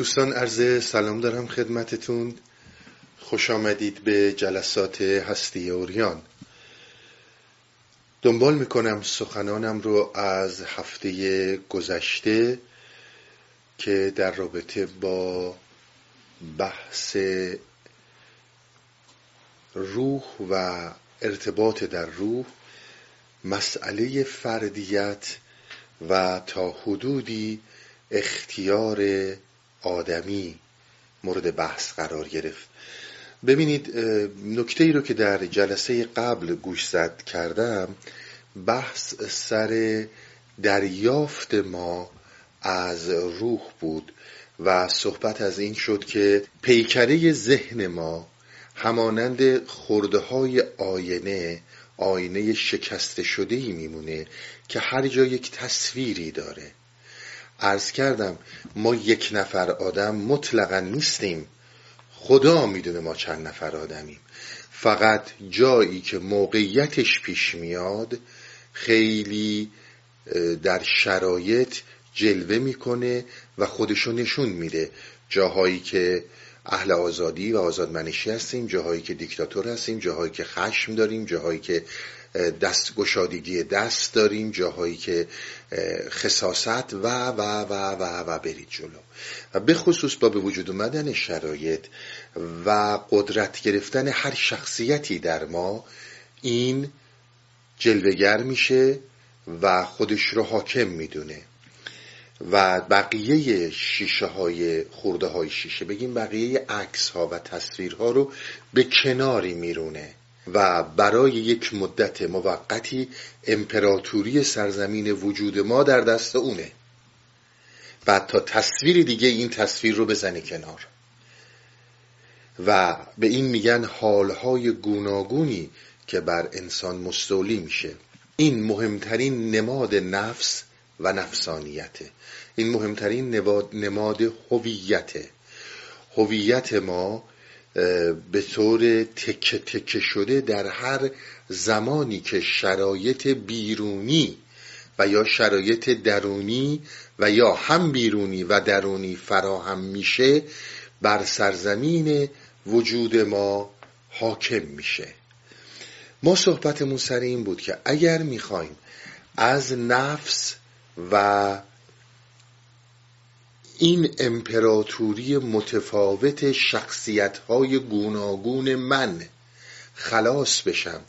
دوستان عرض سلام دارم خدمتتون. خوش آمدید به جلسات هستی اوریان. دنبال می‌کنم سخنانم رو از هفته گذشته که در رابطه با بحث روح و ارتباط در روح مسئله فردیت و تا حدودی اختیار آدمی مورد بحث قرار گرفت. ببینید نکته ای رو که در جلسه قبل گوش زد کردم بحث سر دریافت ما از روح بود و صحبت از این شد که پیکره ذهن ما همانند خورده های آینه آینه شکسته شده ای میمونه که هر جا یک تصویری داره. عرض کردم ما یک نفر آدم مطلقا نیستیم. خدا می‌دونه ما چند نفر آدمیم. فقط جایی که موقعیتش پیش میاد خیلی در شرایط جلوه می‌کنه و خودشو نشون میده. جاهایی که اهل آزادی و آزادمنشی هستیم جاهایی که دیکتاتور هستیم جاهایی که خشم داریم جاهایی که دست گشادگی دست داریم جاهایی که خصاصت و و و و و برید جلو. و به خصوص با به وجود اومدن شرایط و قدرت گرفتن هر شخصیتی در ما این جلوگر میشه و خودش رو حاکم می‌دونه. و بقیه شیشه های خورده های شیشه بگیم بقیه عکس ها و تصویر ها رو به کناری میرونه. و برای یک مدت موقتی امپراتوری سرزمین وجود ما در دست اونه. بعد تا تصویر دیگه این تصویر رو بزنه کنار. و به این میگن حالهای گوناگونی که بر انسان مستولی میشه. این مهمترین نماد نفس و نفسانیته. این مهمترین نماد هویته. هویت ما به طور تکه تکه شده در هر زمانی که شرایط بیرونی و یا شرایط درونی و یا هم بیرونی و درونی فراهم میشه بر سرزمین وجود ما حاکم میشه. ما صحبتمون سر این بود که اگر می‌خوایم از نفس و این امپراتوری متفاوت شخصیت های گوناگون من خلاص بشم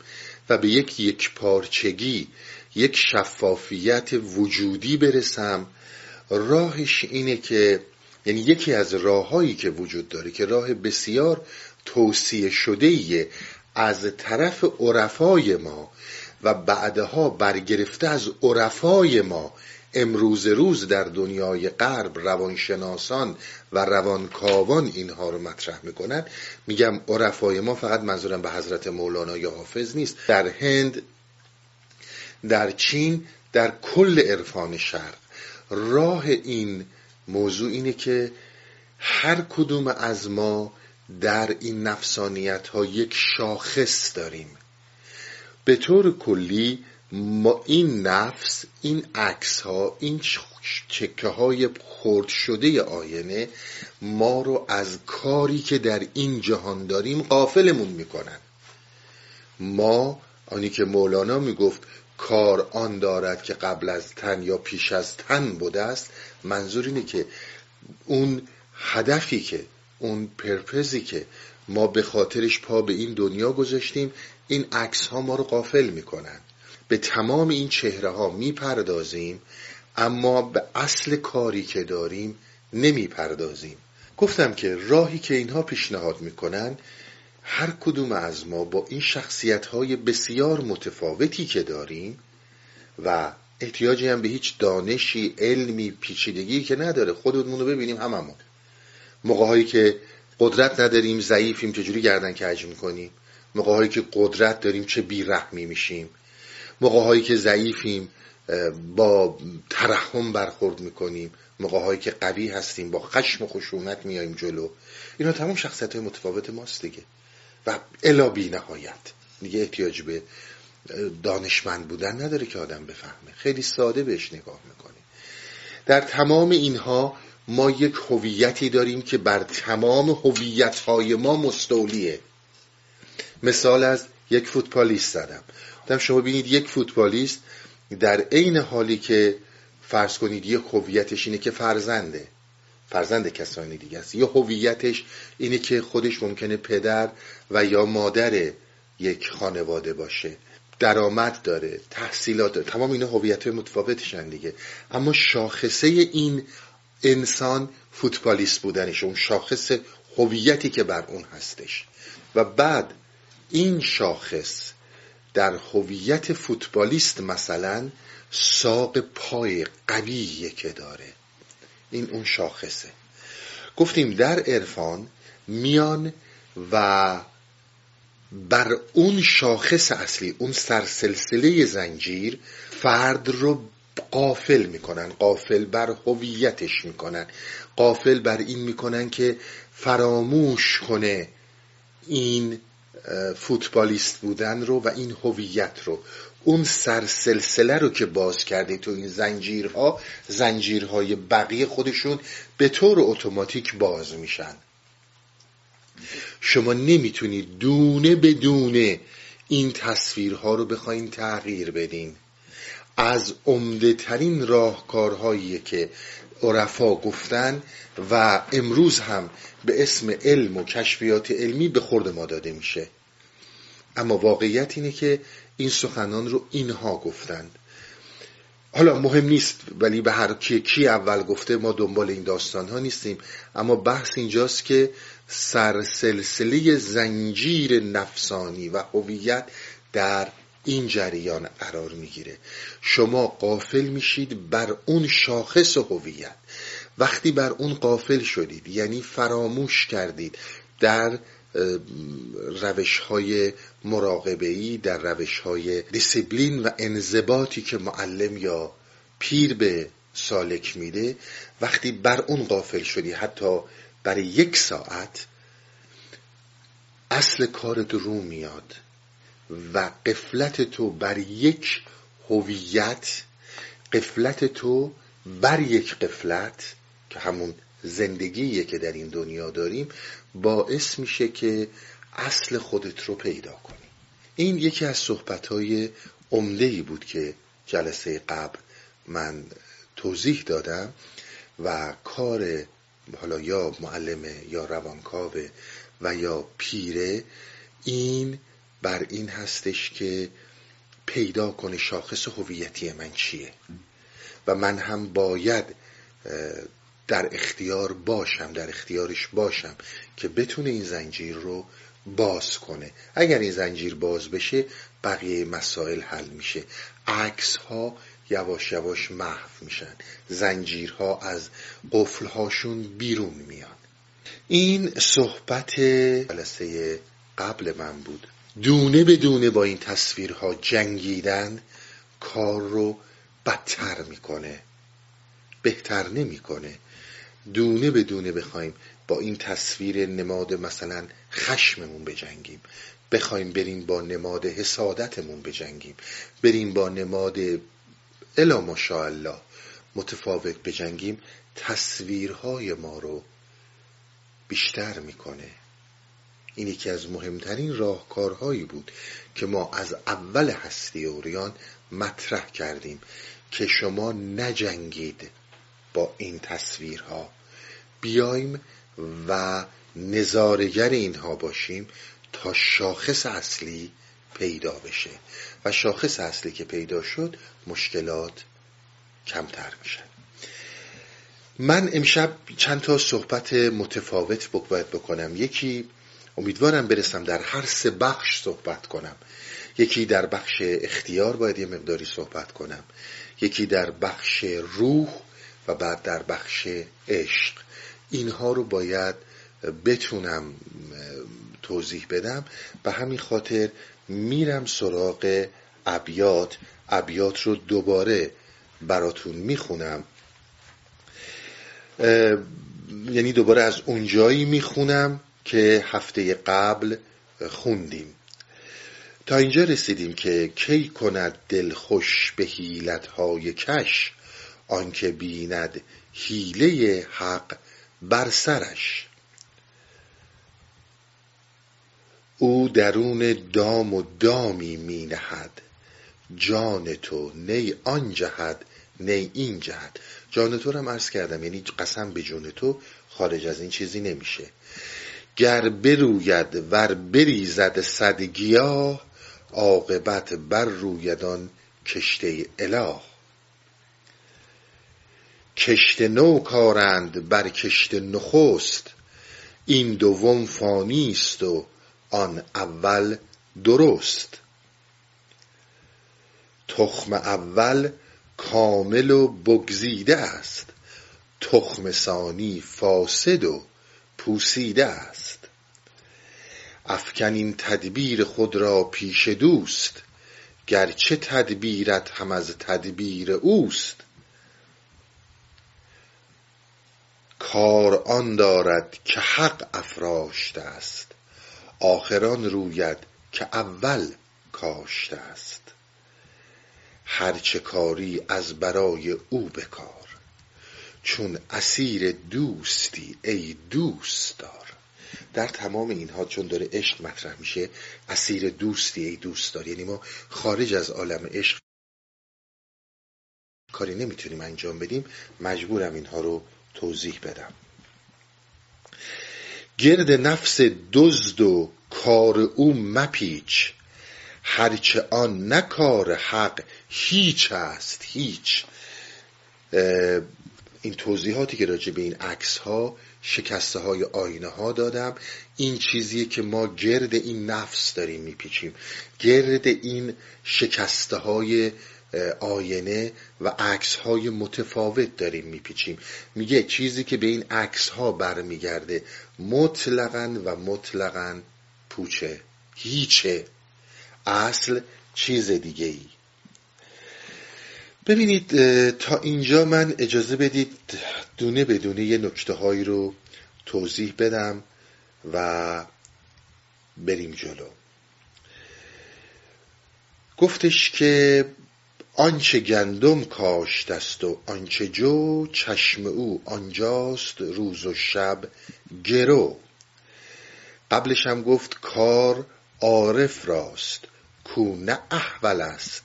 و به یک یک پارچگی یک شفافیت وجودی برسم راهش اینه که یعنی یکی از راههایی که وجود داره که راه بسیار توصیه شده از طرف عرفای ما و بعدها برگرفته از عرفای ما امروز روز در دنیای غرب روانشناسان و روانکاوان اینها رو مطرح می‌کنن. میگم عرفای ما فقط منظورم به حضرت مولانا یا حافظ نیست. در هند در چین در کل عرفان شرق. راه این موضوع اینه که هر کدوم از ما در این نفسانیت ها یک شاخص داریم. به طور کلی ما این نفس این عکس ها این چکه های خورد شده آینه ما رو از کاری که در این جهان داریم قافلمون می‌کنن. ما آنی که مولانا می‌گفت کار آن دارد که قبل از تن یا پیش از تن بوده است منظور اینه که اون هدفی که اون پرپزی که ما به خاطرش پا به این دنیا گذاشتیم این عکس ها ما رو قافل می‌کنن. به تمام این چهره ها می‌پردازیم اما به اصل کاری که داریم نمی‌پردازیم. گفتم که راهی که اینها پیشنهاد می‌کنن هر کدوم از ما با این شخصیت های بسیار متفاوتی که داریم و احتیاجی هم به هیچ دانشی علمی پیچیدگی که نداره خودمون رو ببینیم هممون. موقع هایی که قدرت نداریم ضعیفیم چجوری گردن کج می‌کنیم؟ موقع هایی که قدرت داریم چه بیرحمی میشیم؟ موقع هایی که ضعیفیم با ترحم برخورد می‌کنیم. موقع هایی که قوی هستیم با خشم و خشونت میایم جلو. اینا تمام شخصیت های متفاوت ماست دیگه. و الا بی نهایت دیگه احتیاج به دانشمند بودن نداره که آدم بفهمه. خیلی ساده بهش نگاه می‌کنه در تمام اینها ما یک هویتی داریم که بر تمام هویت‌های ما مستولیه. مثال از یک فوتبالیست زدم. شما ببینید یک فوتبالیست در عین حالی که فرض کنید یک هویتش اینه که فرزنده. فرزند کسانی دیگه است. یا هویتش اینه که خودش ممکنه پدر و یا مادر یک خانواده باشه. درآمد داره تحصیلات داره. تمام اینا هویت متفاوتشن دیگه. اما شاخصه این انسان فوتبالیست بودنش اون شاخص هویتی که بر اون هستش. و بعد این شاخص در هویت فوتبالیست مثلا ساق پای قویه که داره. این اون شاخصه. گفتیم در عرفان میان و بر اون شاخص اصلی اون سرسلسله زنجیر فرد رو قافل می‌کنن قافل بر هویتش می‌کنن قافل بر این می‌کنن که فراموش کنه این فوتبالیست بودن رو و این هویت رو. اون سرسلسله رو که باز کرده تو این زنجیرها زنجیرهای بقیه خودشون به طور اتوماتیک باز میشن. شما نمی‌تونید دونه به دونه این تصویرها رو بخواین تغییر بدین. از عمده ترین راهکارهایی که عرفا گفتن و امروز هم به اسم علم و کشفیات علمی به خورد ما داده میشه. اما واقعیت اینه که این سخنان رو اینها گفتند حالا مهم نیست ولی به هر کی کی اول گفته ما دنبال این داستان ها نیستیم. اما بحث اینجاست که سرسلسله زنجیر نفسانی و هویت در این جریان قرار می‌گیره. شما قافل میشید بر اون شاخص هویت. وقتی بر اون قافل شدید یعنی فراموش کردید در روش های مراقبه در روش های دیسیبلین و انضباطی که معلم یا پیر به سالک میده وقتی بر اون قافل شدی حتی برای یک ساعت اصل کارت رو میاد. و قفلت تو بر یک هویت قفلت تو بر یک قفلت که همون زندگیه که در این دنیا داریم باعث میشه که اصل خودت رو پیدا کنی. این یکی از صحبتهای ای بود که جلسه قبل من توضیح دادم و کار حالا یا معلمه یا روانکاوه و یا پیره این بر این هستش که پیدا کنه شاخص هویتی من چیه. و من هم باید در اختیار باشم در اختیارش باشم که بتونه این زنجیر رو باز کنه. اگر این زنجیر باز بشه بقیه مسائل حل میشه. عکس ها یواش یواش محو میشن. زنجیرها از قفلهاشون بیرون میان. این صحبت جلسه قبل من بود. دونه به دونه با این تصویرها جنگیدن کار رو بدتر می‌کنه. بهتر نمی‌کنه. دونه به دونه بخوایم با این تصویر نماد مثلا خشممون بجنگیم. بخوایم بریم با نماد حسادتمون بجنگیم. بریم با نماد الا ماشاءالله متفاوت بجنگیم. تصویرهای ما رو بیشتر می‌کنه. این یکی از مهمترین راهکارهایی بود که ما از اول هستی اوریان مطرح کردیم که شما نجنگید با این تصویرها. بیایم و نظارگر اینها باشیم تا شاخص اصلی پیدا بشه. و شاخص اصلی که پیدا شد مشکلات کمتر میشن. من امشب چند تا صحبت متفاوت باید بکنم. یکی امیدوارم برسم در هر سه بخش صحبت کنم. یکی در بخش اختیار باید یه مقداری صحبت کنم. یکی در بخش روح و بعد در بخش عشق. اینها رو باید بتونم توضیح بدم. به همین خاطر میرم سراغ ابیات. ابیات رو دوباره براتون می‌خونم. یعنی دوباره از اونجایی می‌خونم. که هفته قبل خوندیم. تا اینجا رسیدیم که کی کند دل خوش به حیلت های کش آنکه بیند حیله حق بر سرش. او درون دام و دامی می نهد جان تو نی آن جهد نی این جهد جان تو رو عرض کردم یعنی قسم به جون تو خارج از این چیزی نمیشه. گر بروید ور بریزد صد گیاه عاقبت بر رویدان کشته اله. کشت نو کارند بر کشت نخست این دوم فانی است و آن اول درست. تخم اول کامل و بگزیده است تخم ثانی فاسد و پوسیده است. افکن این تدبیر خود را پیش دوست گرچه تدبیرت هم از تدبیر اوست. کار آن دارد که حق افراشته است آخران روید که اول کاشته است. هرچه کاری از برای او بکار چون اسیر دوستی ای دوست دار. در تمام اینها چون داره عشق مطرح میشه اسیر دوستی ای دوست دار یعنی ما خارج از عالم عشق کاری نمی‌تونیم انجام بدیم. مجبورم اینها رو توضیح بدم. گرد نفس دزد و کار او مپیچ. هرچه آن نه کار حق هیچ است هیچ. این توضیحاتی که راجع به این عکس ها شکسته های آینه ها دادم. این چیزیه که ما گرد این نفس داریم میپیچیم. گرد این شکسته های آینه و عکس های متفاوت داریم میپیچیم. میگه چیزی که به این عکس ها برمیگرده مطلقا و مطلقا پوچه هیچه. اصل چیز دیگه ای ببینید تا اینجا من اجازه بدید دونه بدونه یه نکته هایی رو توضیح بدم و بریم جلو. گفتش که آنچه گندم کاشت است و آنچه جو چشم او آنجاست روز و شب گرو. قبلش هم گفت کار عارف راست کو نه احول است.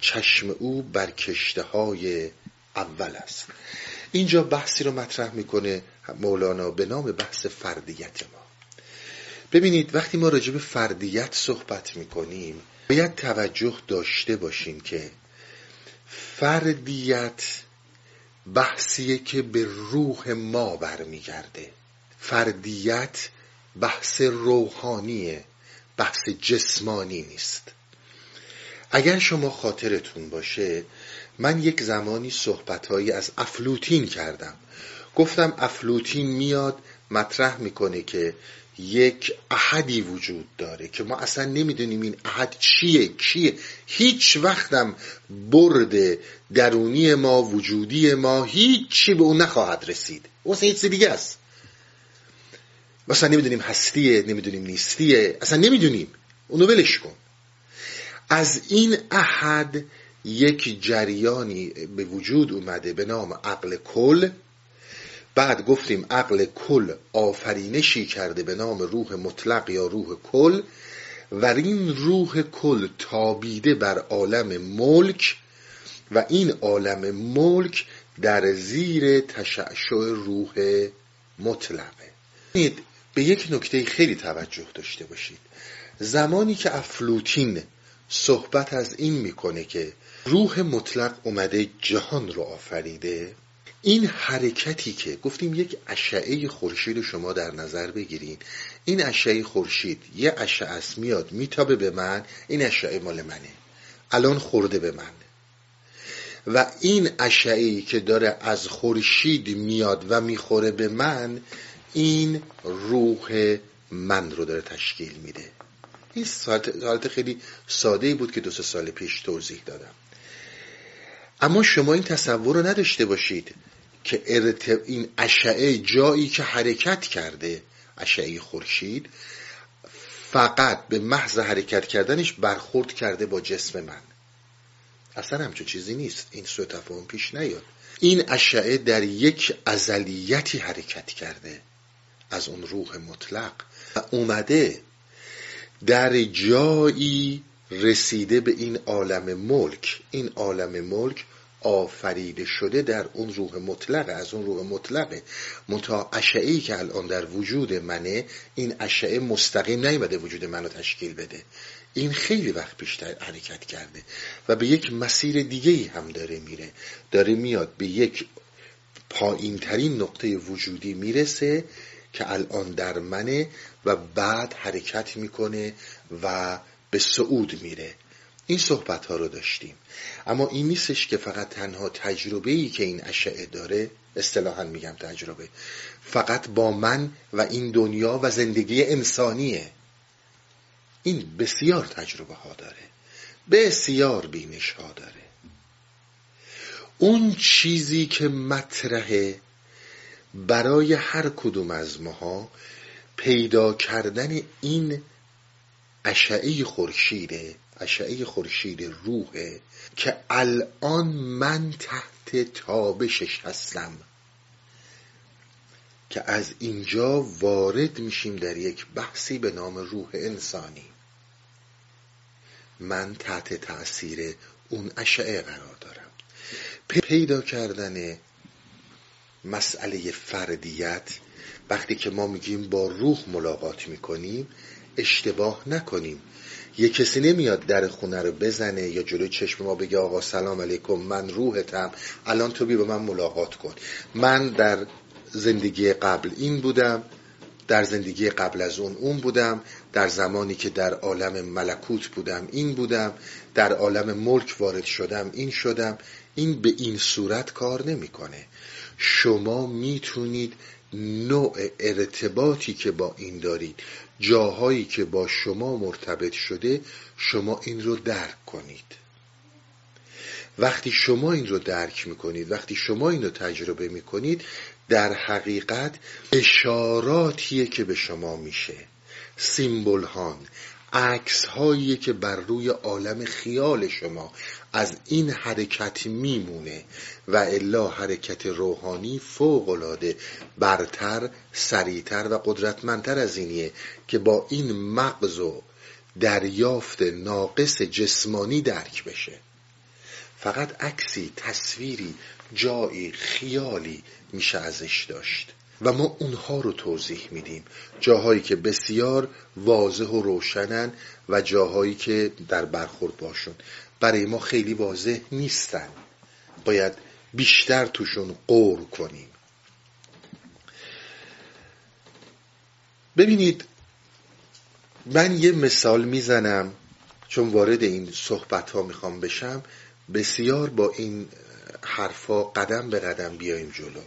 چشم او بر کشته های اول است. اینجا بحثی رو مطرح می‌کنه مولانا به نام بحث فردیت ما. ببینید وقتی ما راجع به فردیت صحبت می‌کنیم باید توجه داشته باشیم که فردیت بحثیه که به روح ما برمیگرده. فردیت بحث روحانیه بحث جسمانی نیست. اگر شما خاطرتون باشه من یک زمانی صحبتهایی از افلوتین کردم. گفتم افلوتین میاد مطرح می‌کنه که یک احدی وجود داره که ما اصلا نمی‌دونیم این احد چیه کیه. هیچ وقتم برد درونی ما وجودی ما هیچی به اون نخواهد رسید. اصلا هیچ دیگه است. مثلا نمی‌دونیم هستیه نمی‌دونیم نیستیه اصلا نمی‌دونیم. اونو ولش کن. از این احد یک جریانی به وجود اومده به نام عقل کل. بعد گفتیم عقل کل آفرینشی کرده به نام روح مطلق یا روح کل. و این روح کل تابیده بر عالم ملک و این عالم ملک در زیر تشعشع روح مطلقه. به یک نکته خیلی توجه داشته باشید. زمانی که افلوتین صحبت از این می‌کنه که روح مطلق اومده جهان رو آفریده. این حرکتی که گفتیم یک اشعه خورشید شما در نظر بگیرید این اشعه خورشید یه اشعه است میاد میتابه به من این اشعه مال منه. الان خورده به من. و این اشعه که داره از خورشید میاد و می‌خوره به من این روح من رو داره تشکیل میده. این حالت خیلی ساده بود که دو سه سال پیش توضیح دادم. اما شما این تصور رو نداشته باشید که این اشعه جایی که حرکت کرده اشعه خورشید فقط به محض حرکت کردنش برخورد کرده با جسم من. اصلا همچون چیزی نیست. این سو تفاهم پیش نیاد. این اشعه در یک ازلیتی حرکت کرده از اون روح مطلق. و اومده در جایی رسیده به این عالم ملک. این عالم ملک آفریده شده در اون روح مطلق از اون روح مطلقه. متا اشعه که الان در وجود منه این اشعه مستقیم نیومده وجود منو تشکیل بده. این خیلی وقت پیشتر حرکت کرده و به یک مسیر دیگه هم داره میره. داره میاد به یک پایین ترین نقطه وجودی می‌رسه که الان در منه و بعد حرکت می‌کنه و به سعود میره. این صحبت ها رو داشتیم. اما این نیستش که فقط تنها تجربه ای که این اشعه داره اصطلاحا میگم تجربه فقط با من و این دنیا و زندگی انسانیه. این بسیار تجربه ها داره. بسیار بینش ها داره. اون چیزی که مطرحه برای هر کدوم از ماها پیدا کردن این اشعه خورشیده اشعه خورشید روحه که الان من تحت تابشش هستم. که از اینجا وارد میشیم در یک بحثی به نام روح انسانی. من تحت تاثیر اون اشعه قرار دارم. پیدا کردن مسئله فردیت. وقتی که ما میگیم با روح ملاقات می‌کنیم اشتباه نکنیم. یه کسی نمیاد در خونه رو بزنه یا جلوی چشم ما بگه آقا سلام علیکم من روحتم. الان تو بی با من ملاقات کن. من در زندگی قبل این بودم در زندگی قبل از اون اون بودم در زمانی که در عالم ملکوت بودم این بودم در عالم ملک وارد شدم این شدم. این به این صورت کار نمی‌کنه. شما می‌تونید نوع ارتباطی که با این دارید جاهایی که با شما مرتبط شده شما این رو درک کنید. وقتی شما این رو درک می‌کنید وقتی شما این رو تجربه می‌کنید در حقیقت اشاراتیه که به شما میشه. سیمبل هان عکس هایی که بر روی عالم خیال شما از این حرکت میمونه و الا حرکت روحانی فوق العاده برتر سریعتر و قدرتمندتر از اینیه که با این مغز و دریافت ناقص جسمانی درک بشه. فقط عکسی تصویری جایی خیالی میشه ازش داشت. و ما اونها رو توضیح میدیم. جاهایی که بسیار واضح و روشنن و جاهایی که در برخورد باشون. برای ما خیلی واضح نیستن. باید بیشتر توشون قور کنیم. ببینید من یه مثال می‌زنم. چون وارد این صحبت ها می‌خوام بشم. بسیار با این حرفا قدم به قدم بیایم جلو.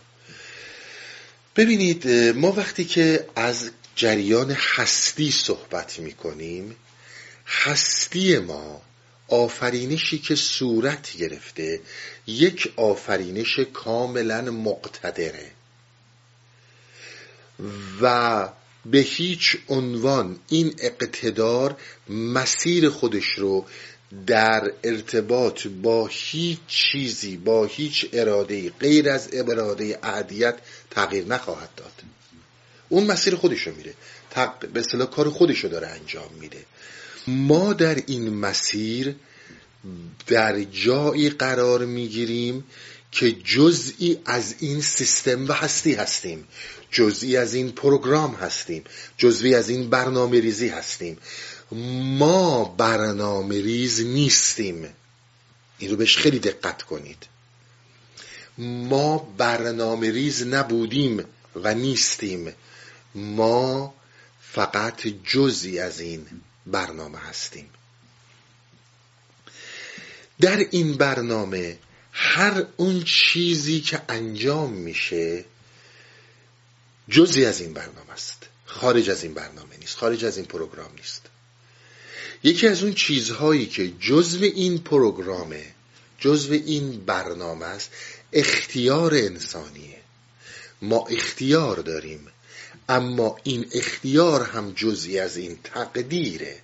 ببینید ما وقتی که از جریان هستی صحبت می‌کنیم هستی ما آفرینشی که صورت گرفته یک آفرینش کاملا مقتدره. و به هیچ عنوان این اقتدار مسیر خودش رو در ارتباط با هیچ چیزی با هیچ اراده غیر از اراده عدیت تغییر نخواهد داد. اون مسیر خودش رو میره به اصطلاح کار خودش رو داره انجام میده. ما در این مسیر در جایی قرار می‌گیریم که جزئی از این سیستم و هستی هستیم. جزئی از این program هستیم. جزئی از این برنامه ریزی هستیم. ما برنامه ریز نیستیم. این رو بهش خیلی دقت کنید. ما برنامه ریز نبودیم و نیستیم. ما فقط جزی از این برنامه هستیم. در این برنامه هر اون چیزی که انجام میشه جزی از این برنامه است. خارج از این برنامه نیست. خارج از این پروگرام نیست. یکی از اون چیزهایی که جزو این پروگرامه جزو این برنامه است اختیار انسانیه. ما اختیار داریم اما این اختیار هم جزی از این تقدیره.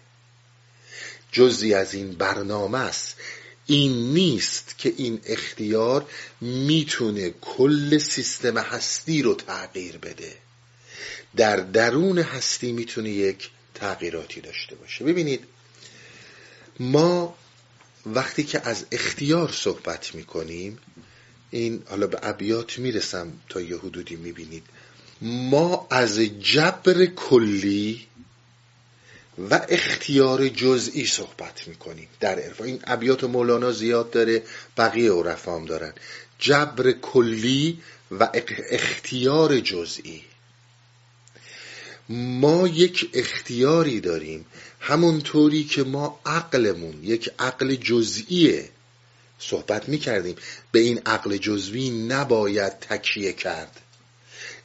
جزی از این برنامه است. این نیست که این اختیار می‌تونه کل سیستم هستی رو تغییر بده. در درون هستی می‌تونه یک تغییراتی داشته باشه. ببینید ما وقتی که از اختیار صحبت می‌کنیم این حالا به ابیات می‌رسم تا یه حدودی می‌بینید. ما از جبر کلی و اختیار جزئی صحبت می‌کنیم در عرفان این ابیات مولانا زیاد داره بقیه عرفام دارن. جبر کلی و اختیار جزئی. ما یک اختیاری داریم. همونطوری که ما عقلمون یک عقل جزئیه. صحبت می‌کردیم. به این عقل جزوی نباید تکیه کرد.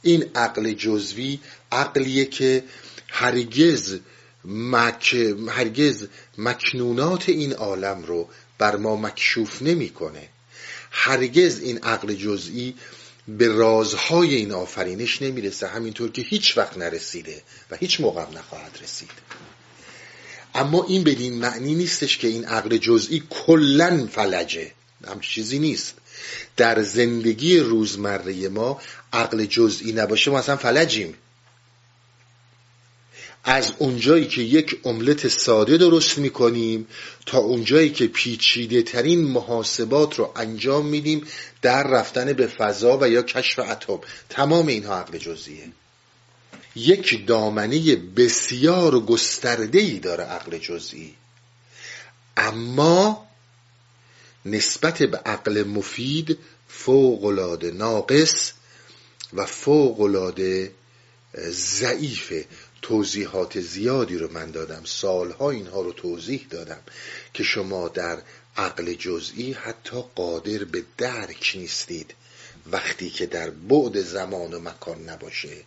این عقل جزوی عقلیه که هرگز مک... هرگز مکنونات این عالم رو بر ما مکشوف نمی‌کنه. هرگز این عقل جزئی به رازهای این آفرینش نمی‌رسه. همینطور که هیچ وقت نرسیده و هیچ موقع نخواهد رسید. اما این بدین معنی نیستش که این عقل جزئی کلا فلجه. هم چیزی نیست. در زندگی روزمره ما عقل جزئی نباشه ما اصلا فلجیم. از اونجایی که یک املت ساده درست می‌کنیم تا اونجایی که پیچیده ترین محاسبات رو انجام میدیم در رفتن به فضا و یا کشف اتم. تمام اینها عقل جزئیه. یک دامنه بسیار گسترده ای داره عقل جزئی. اما نسبت به عقل مفید فوق العاده ناقص و فوق العاده ضعیفه. توضیحات زیادی رو من دادم. سالها اینها رو توضیح دادم که شما در عقل جزئی حتی قادر به درک نیستید. وقتی که در بعد زمان و مکان نباشه.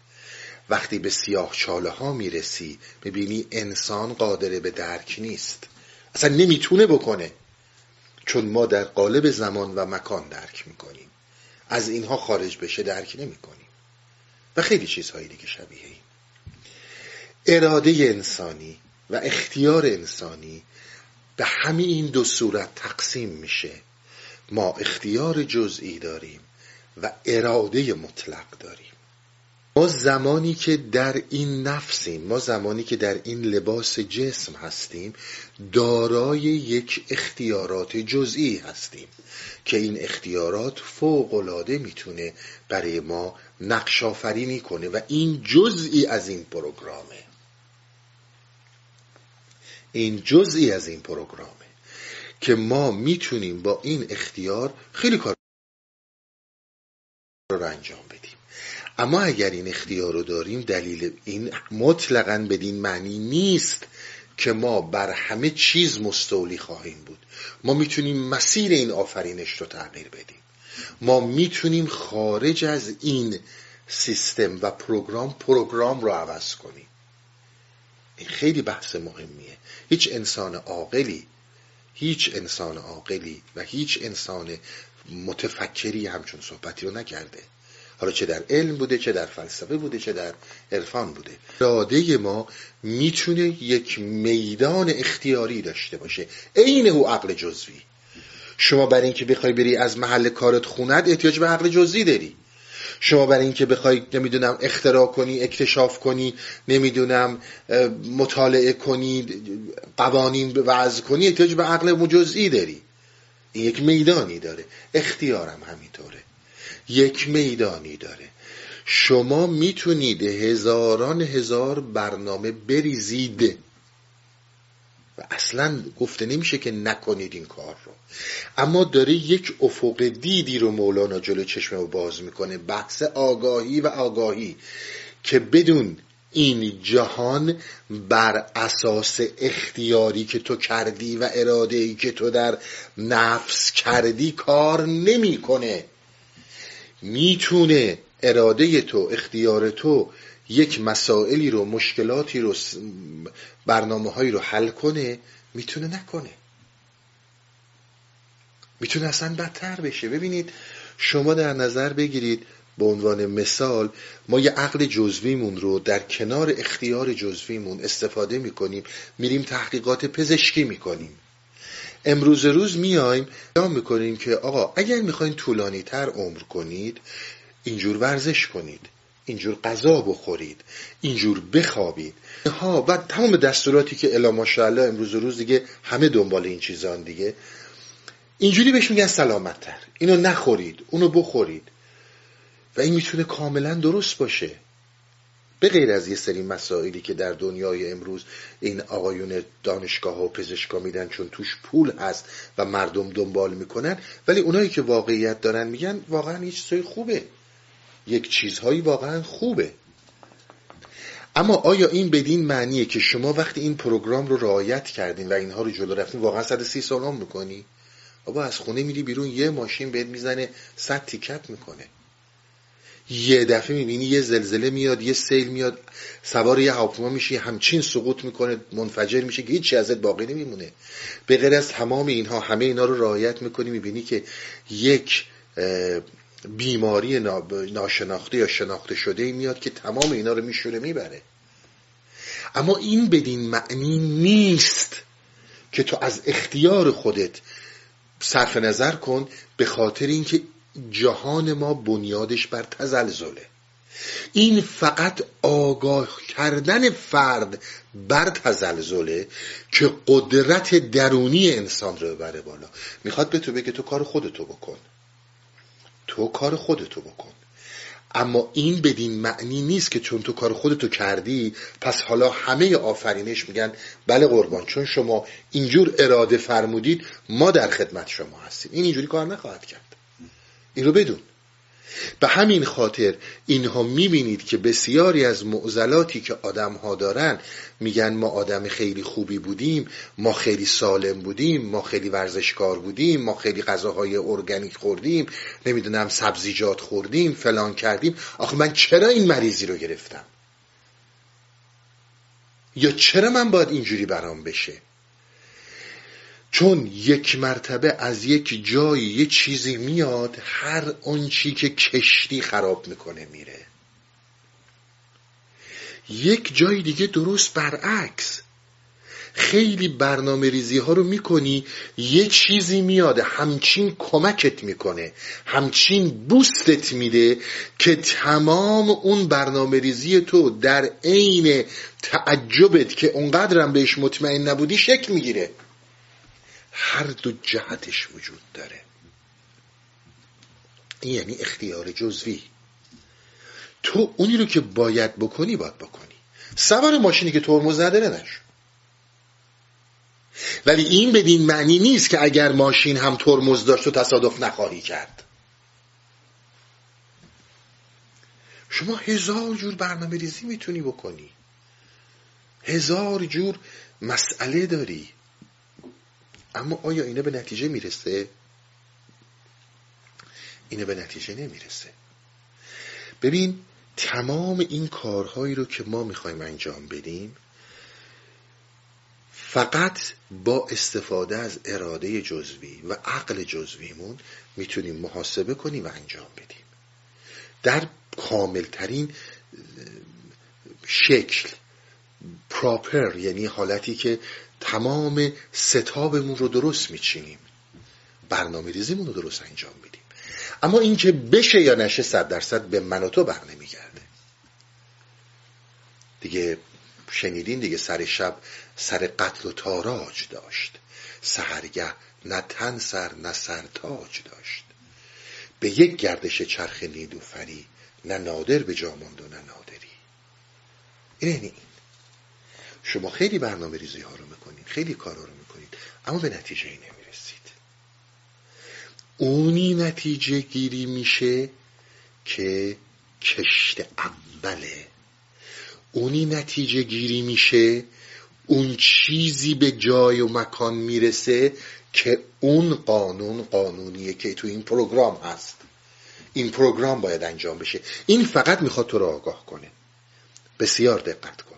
وقتی به سیاه چاله ها می‌رسی ببینی انسان قادر به درک نیست. اصلا نمی‌تونه بکنه. چون ما در قالب زمان و مکان درک می‌کنیم. از اینها خارج بشه درک نمی‌کنیم. و خیلی چیزهایی دیگه شبیه اراده انسانی و اختیار انسانی به همین این دو صورت تقسیم میشه. ما اختیار جزئی داریم و اراده مطلق داریم. ما زمانی که در این نفسیم ما زمانی که در این لباس جسم هستیم دارای یک اختیارات جزئی هستیم که این اختیارات فوق العاده می‌تونه برای ما نقش آفرینی کنه و این جزئی از این پروگرامه. این جزئی از این پروگرامه که ما می‌تونیم با این اختیار خیلی کار رو انجام بدیم. اما اگر این اختیار رو داریم دلیل این مطلقا بدین معنی نیست که ما بر همه چیز مستولی خواهیم بود. ما می‌تونیم مسیر این آفرینش رو تغییر بدیم. ما می‌تونیم خارج از این سیستم و پروگرام پروگرام رو عوض کنیم. این خیلی بحث مهمیه. هیچ انسان عاقلی هیچ انسان عاقلی و هیچ انسان متفکری همچون صحبتی رو نکرده. حالا چه در علم بوده چه در فلسفه بوده چه در عرفان بوده. اراده ما می‌تونه یک میدان اختیاری داشته باشه. عین او عقل جزوی شما برای اینکه بخوای بری از محل کارت خوند احتیاج به عقل جزوی داری. شما برای اینکه بخوای نمی‌دونم اختراع کنی اکتشاف کنی نمی‌دونم مطالعه کنی قوانین وضع کنی احتیاج به عقل مجزئی داری. این یک میدانی داره. اختیارم همینطوره. یک میدانی داره. شما می‌تونید هزاران هزار برنامه بریزید. اصلا گفته نمیشه که نکنید این کار رو. اما داره یک افق دیدی رو مولانا جلو چشمه رو باز می‌کنه بحث آگاهی و آگاهی که بدون این جهان بر اساس اختیاری که تو کردی و اراده ای که تو در نفس کردی کار نمی‌کنه. می‌تونه اراده تو اختیار تو یک مسائلی رو مشکلاتی رو برنامه هایی رو حل کنه می‌تونه نکنه. می‌تونه اصلا بدتر بشه. ببینید شما در نظر بگیرید به عنوان مثال ما یه عقل جزویمون رو در کنار اختیار جزویمون استفاده می‌کنیم میریم تحقیقات پزشکی می‌کنیم. امروز روز میایم اعلام می‌کنیم که آقا اگر می‌خواین طولانی تر عمر کنید اینجور ورزش کنید. اینجور غذا بخورید اینجور بخوابید. ها و تمام دستوراتی که الا ماشاءالله امروز روز دیگه همه دنبال این چیزان دیگه. اینجوری بهش میگن سلامت تر اینو نخورید اونو بخورید. و این می‌تونه کاملا درست باشه. به غیر از یه سری مسائلی که در دنیای امروز این آقایون دانشگاه و پزشکا میدن چون توش پول هست و مردم دنبال می‌کنن ولی اونایی که واقعیت دارن میگن واقعا یه چیزای خوبه. یک چیزهایی واقعا خوبه. اما آیا این بدین معنیه که شما وقتی این پروگرام رو رعایت کردین و اینها رو جلو رفتین واقعا 130 سال عمر می‌کنی؟ بابا از خونه میری بیرون یه ماشین بهت می‌زنه صد تیکت می‌کنه. یه دفعه می‌بینی یه زلزله میاد یه سیل میاد سوار یه هواپیما میشی همچین سقوط می‌کنه منفجر میشه که هیچی ازت باقی نمیمونه. به غیر از تمام اینها همه اینا رو رعایت می‌کنی می‌بینی که یک بیماری ناشناخته یا شناخته شده میاد که تمام اینا رو میشوره می‌بره. اما این بدین معنی نیست که تو از اختیار خودت صرف نظر کن به خاطر اینکه جهان ما بنیادش بر تزلزله. این فقط آگاه کردن فرد بر تزلزله که قدرت درونی انسان رو ببره بالا. می‌خواد به تو بگه تو کار خودتو بکن. تو کار خودتو بکن. اما این بدین معنی نیست که چون تو کار خودتو کردی پس حالا همه آفرینش میگن بله قربان چون شما اینجور اراده فرمودید ما در خدمت شما هستیم. این اینجوری کار نخواهد کرد. این رو بدون. به همین خاطر اینها می‌بینید که بسیاری از معضلاتی که آدم ها دارن میگن ما آدم خیلی خوبی بودیم ما خیلی سالم بودیم ما خیلی ورزشکار بودیم ما خیلی غذاهای ارگانیک خوردیم نمی‌دونم سبزیجات خوردیم فلان کردیم. آخه من چرا این مریضی رو گرفتم؟ یا چرا من باید اینجوری برام بشه؟ چون یک مرتبه از یک جایی یه چیزی میاد هر چی که کشتی خراب می‌کنه میره. یک جای دیگه درست برعکس. خیلی برنامه ریزی ها رو می‌کنی یه چیزی میاد همچین کمکت می‌کنه همچین بوستت میده که تمام اون برنامه ریزی تو در عین تعجبت که اونقدرم بهش مطمئن نبودی شکل می‌گیره. هر دو جهتش وجود داره. یعنی اختیار جزوی تو اونی رو که باید بکنی باید بکنی. سوار ماشینی که ترمز نداره نشو. ولی این بدین معنی نیست که اگر ماشین هم ترمز داشت و تصادف نخواهی کرد. شما هزار جور برنامه ریزی می‌تونی بکنی. هزار جور مسئله داری. اما آیا اینه به نتیجه می‌رسه؟ اینه به نتیجه نمی‌رسه ببین تمام این کارهایی رو که ما می‌خوایم انجام بدیم فقط با استفاده از اراده جزوی و عقل جزویمون می‌تونیم محاسبه کنیم و انجام بدیم در کاملترین شکل پراپر یعنی حالتی که تمام ستابمون رو درست میچینیم. برنامه ریزیمون رو درست انجام میدیم. اما اینکه بشه یا نشه صد درصد به من و تو بر نمیگرده. دیگه شنیدین دیگه سر شب سر قتل و تاراج داشت. سهرگه نه تن سر نه سر تاج داشت. به یک گردش چرخ نیلوفری نه نادر به جاماند و نه نادری. این این. شما خیلی برنامه ریزی ها رو می‌کنید خیلی کارا رو می‌کنید اما به نتیجه ای نمی‌رسید. اونی نتیجه گیری میشه که کشت اوله. اونی نتیجه گیری میشه اون چیزی به جای و مکان می‌رسه که اون قانون قانونیه که تو این پروگرام هست. این پروگرام باید انجام بشه. این فقط می‌خواد تو رو آگاه کنه. بسیار دقت کن.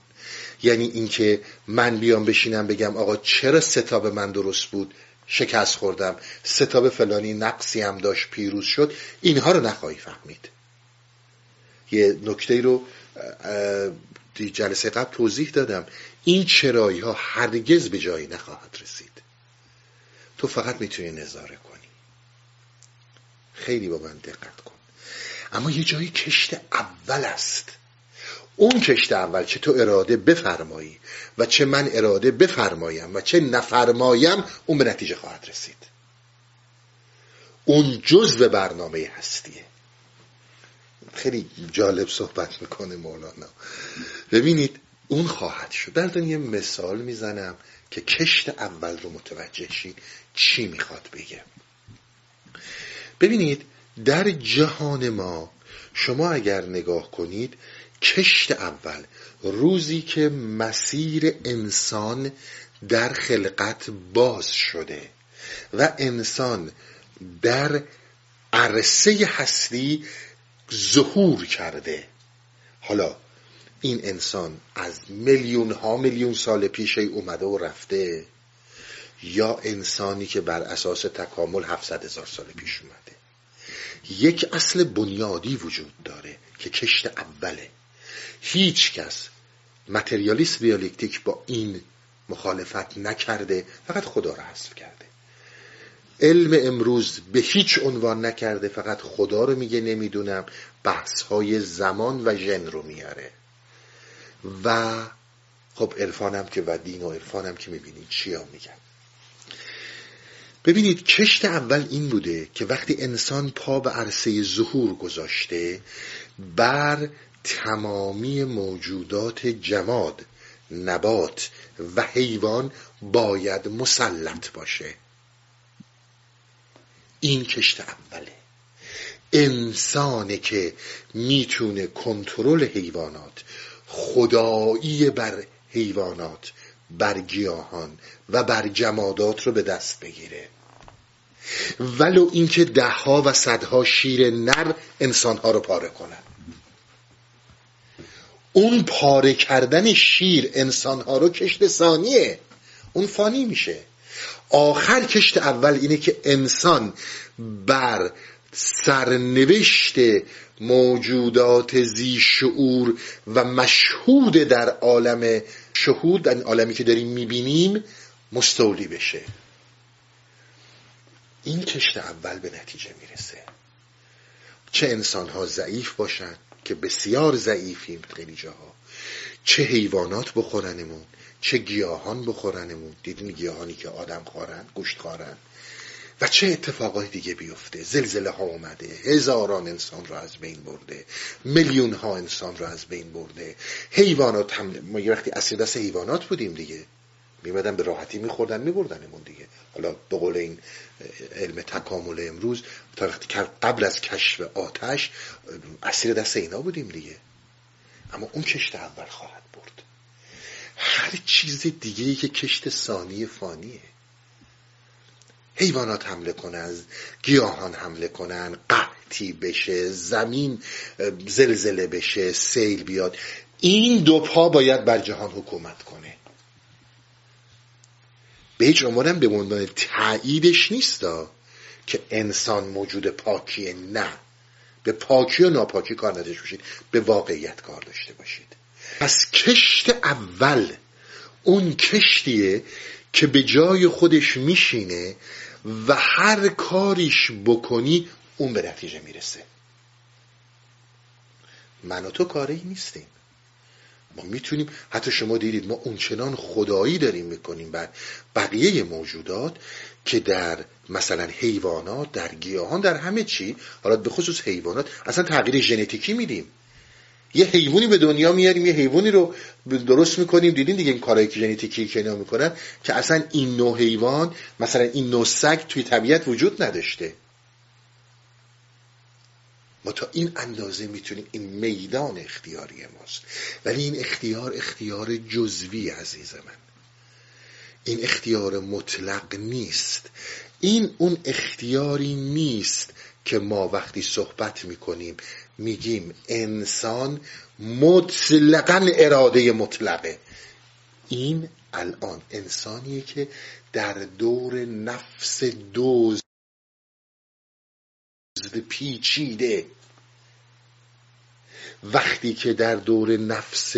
یعنی اینکه من بیام بشینم بگم آقا چرا ستاب من درست بود؟ شکست خوردم. ستاب فلانی نقصی هم داشت پیروز شد. اینها رو نخواهی فهمید. یه نکته رو جلسه قبل توضیح دادم. این چرایی ها هرگز به جایی نخواهد رسید. تو فقط می‌تونی نظاره کنی. خیلی با من دقت کن. اما یه جایی کشت اول است. اون کشت اول چه تو اراده بفرمایی و چه من اراده بفرمایم و چه نفرمایم اون به نتیجه خواهد رسید. اون جزء برنامه هستیه. خیلی جالب صحبت می‌کنه مولانا. ببینید اون خواهد شد. در یه مثال می‌زنم که کشت اول رو متوجه شید چی می‌خواد بگه. ببینید در جهان ما شما اگر نگاه کنید کشت اول. روزی که مسیر انسان در خلقت باز شده و انسان در عرصه هستی ظهور کرده. حالا این انسان از میلیون ها میلیون سال پیش اومده و رفته یا انسانی که بر اساس تکامل 700 هزار سال پیش اومده. یک اصل بنیادی وجود داره که کشت اوله. هیچ کس متریالیست دیالکتیک با این مخالفت نکرده فقط خدا را حذف کرده. علم امروز به هیچ عنوان نکرده فقط خدا رو میگه نمی‌دونم بحث های زمان و ژن رو میاره. و خب عرفانم که و دین و عرفانم که می‌بینید چیا میگن. ببینید کشت اول این بوده که وقتی انسان پا به عرصه ظهور گذاشته بر تمامی موجودات جماد نبات و حیوان باید مسلط باشه. این کشت اوله. انسانه که می‌تونه کنترل حیوانات خدایی بر حیوانات بر گیاهان و بر جمادات رو به دست بگیره. ولو اینکه دهها و صدها شیر نر انسانها رو پاره کنن. اون پاره کردن شیر انسانها رو کشت ثانیه. اون فانی میشه. آخر کشت اول اینه که انسان بر سرنوشت موجودات زی شعور و مشهود در عالم شهود در عالمی که داریم می‌بینیم مستولی بشه. این کشت اول به نتیجه می‌رسه. چه انسان ها ضعیف باشند که بسیار ضعیفیم خیلی جاها. چه حیوانات بخورنمون چه گیاهان بخورنمون. دیدین گیاهانی که آدم خورن گوشت خورن. و چه اتفاقای دیگه بیفته. زلزله ها اومده هزاران انسان رو از بین برده میلیون ها انسان رو از بین برده. حیوانات هم ما یه وقتی اسیر دست حیوانات بودیم دیگه. میمدن به راحتی میخوردن میبردنمون دیگه. حالا به قول این علم تکامل امروز تا وقتی قبل از کشف آتش اسیر دست اینا بودیم دیگه. اما اون کشت اول خواهد برد. هر چیز دیگه ای که کشت ثانی فانیه. حیوانات حمله کنن گیاهان حمله کنن قحطی بشه زمین زلزله بشه سیل بیاد. این دو پا باید بر جهان حکومت کنه. به هیچ عنوانم به عنوان تاییدش نیستا که انسان موجود پاکیه نه. به پاکی و ناپاکی کار نداشته باشید. به واقعیت کار داشته باشید. پس کشت اول اون کشتیه که به جای خودش میشینه و هر کاریش بکنی اون به نتیجه می‌رسه. من و تو کاری نیستیم. ما می‌تونیم حتی شما دیدید ما اونچنان خدایی داریم می‌کنیم بر بقیه موجودات که در مثلا حیوانات در گیاهان در همه چی حالا به خصوص حیوانات اصلا تغییر ژنتیکی میدیم. یه حیوانی به دنیا میاریم یه حیوانی رو درست می‌کنیم. دیدین دیگه این کارهایی که ژنتیکی که می‌کنن؟ که اصلا این نوع حیوان مثلا این نوع سگ توی طبیعت وجود نداشته. ما تا این اندازه می‌تونیم این میدان اختیاری ماست. ولی این اختیار اختیار جزوی عزیز من. این اختیار مطلق نیست. این اون اختیاری نیست که ما وقتی صحبت می‌کنیم میگیم انسان مطلقا اراده مطلقه. این الان انسانیه که در دور نفس دوز پیچیده. وقتی که در دور نفس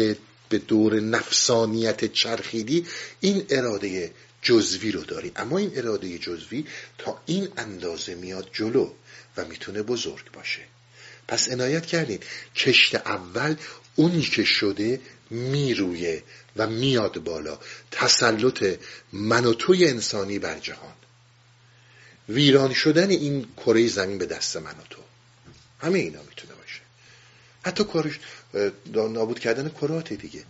به دور نفسانیت چرخیدی این اراده جزوی رو داریم اما این اراده جزوی تا این اندازه میاد جلو و می‌تونه بزرگ باشه. پس عنایت کردین کشت اول اونی که شده میرویه و میاد بالا. تسلط من و توی انسانی بر جهان. ویران شدن این کره زمین به دست من و تو. همه اینا می‌تونه باشه. حتی کارش نابود کردن کرات دیگه.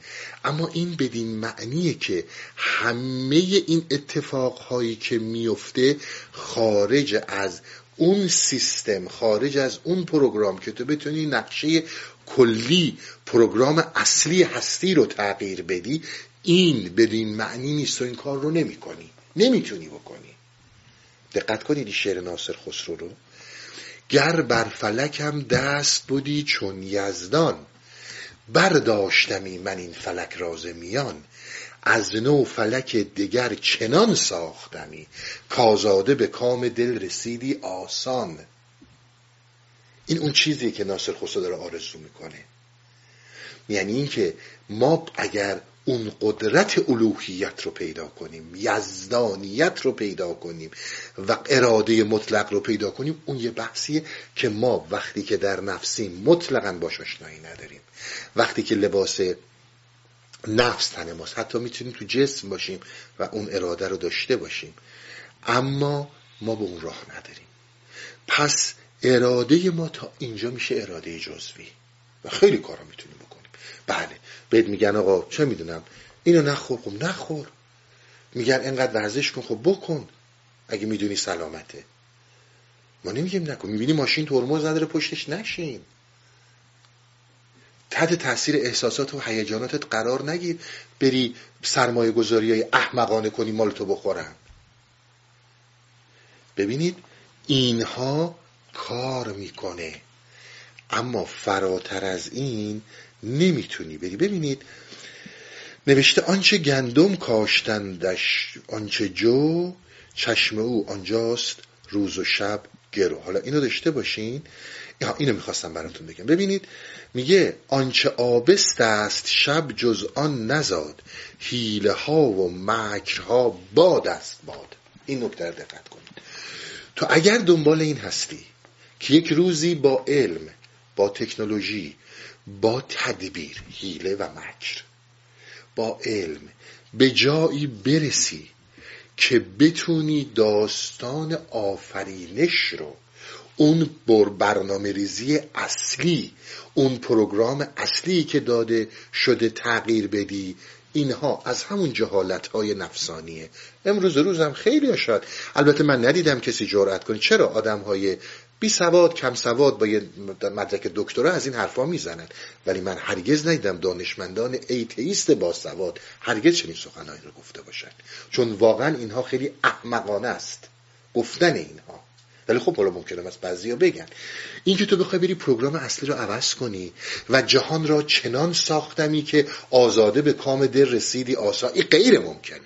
اما این بدین معنیه که همه این اتفاقهایی که میفته خارج از اون سیستم خارج از اون پروگرام که تو بتونی نقشه کلی پروگرام اصلی هستی رو تغییر بدی این بدین معنی نیست و این کار رو نمی کنی نمی‌تونی بکنی. دقت کنید شعر ناصر خسرو رو. گر بر فلکم دست بودی چون یزدان برداشتمی من این فلک راز میان. از نو فلک دگر چنان ساختمی کازاده به کام دل رسیدی آسان. این اون چیزیه که ناصر خسرو داره آرزو می‌کنه. یعنی اینکه ما اگر اون قدرت الوهیت رو پیدا کنیم یزدانیت رو پیدا کنیم و اراده مطلق رو پیدا کنیم اون یه بحثیه که ما وقتی که در نفسیم مطلقا باش آشنایی نداریم. وقتی که لباس نفس تن ماست حتی می‌تونیم تو جسم باشیم و اون اراده رو داشته باشیم. اما ما به اون راه نداریم. پس اراده ما تا اینجا میشه اراده جزوی. و خیلی کارا می‌تونیم بکنیم. بله. بهت میگن آقا چه می‌دونم؟ اینو نخور. خب نخور. میگن انقدر ورزش کن خب بکن. اگه می‌دونی سلامته. ما نمیگیم نکن. می‌بینی ماشین ترمز نداره پشتش نشین. تحت تاثیر احساسات و هیجاناتت قرار نگیر. بری سرمایه گذاری های احمقانه کنی مال تو بخورن. ببینید اینها کار می‌کنه. اما فراتر از این نمی‌تونی بری. ببینید نوشته آنچه گندم کاشتندش آنچه جو چشم او آنجاست روز و شب گرو. حالا اینو داشته باشین. اینو می‌خواستم براتون بگم. ببینید میگه آنچه آبست است شب جز آن نزاد. حیله ها و مکرها باد است. باد. این نکته دقت کنید. تو اگر دنبال این هستی که یک روزی با علم با تکنولوژی با تدبیر حیله و مکر. با علم به جایی برسی که بتونی داستان آفرینش رو اون بر برنامه ریزی اصلی اون پروگرام اصلی که داده شده تغییر بدی اینها از همون جهالت های نفسانیه. امروز روزم خیلی شاید. البته من ندیدم کسی جرأت کنه. چرا آدم های بی سواد کم سواد با یه مدرک دکترا از این حرفا می‌زنن. ولی من هرگز ندیدم دانشمندان ایتئیست با سواد هرگز چنین سخنهایی رو گفته باشن. چون واقعا اینها خیلی احمقانه است. گفتن اینها. ولی خب حالا ممکنه از بعضیا بگن. اینکه تو بخوای بری پروگرام اصلی رو عوض کنی و جهان را چنان ساختمی که آزاده به کام دل رسیدی آسا این غیر ممکنه.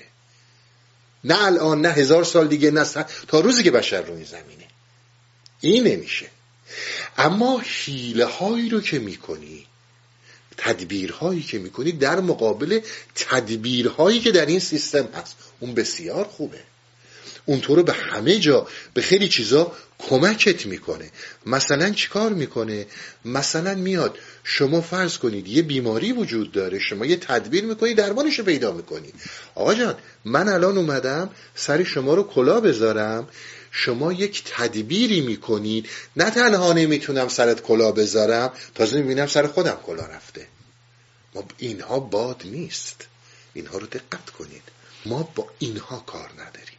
نه الان نه هزار سال دیگه نه تا روزی که بشر روی زمینه. این نمیشه. اما حیله هایی رو که می‌کنی تدبیرهایی که می‌کنی در مقابل تدبیرهایی که در این سیستم هست اون بسیار خوبه. اون تو رو به همه جا به خیلی چیزا کمکت می‌کنه. مثلا چیکار می‌کنه؟ مثلا میاد شما فرض کنید یه بیماری وجود داره شما یه تدبیر می‌کنی درمانش رو پیدا می‌کنی. آقا جان من الان اومدم سر شما رو کلا بذارم شما یک تدبیری می‌کنید. نه تنها نمی‌تونم سرت کلا بذارم تازه می‌بینم سر خودم کلا رفته. ما اینها باد نیست. اینها رو دقت کنید. ما با اینها کار نداریم.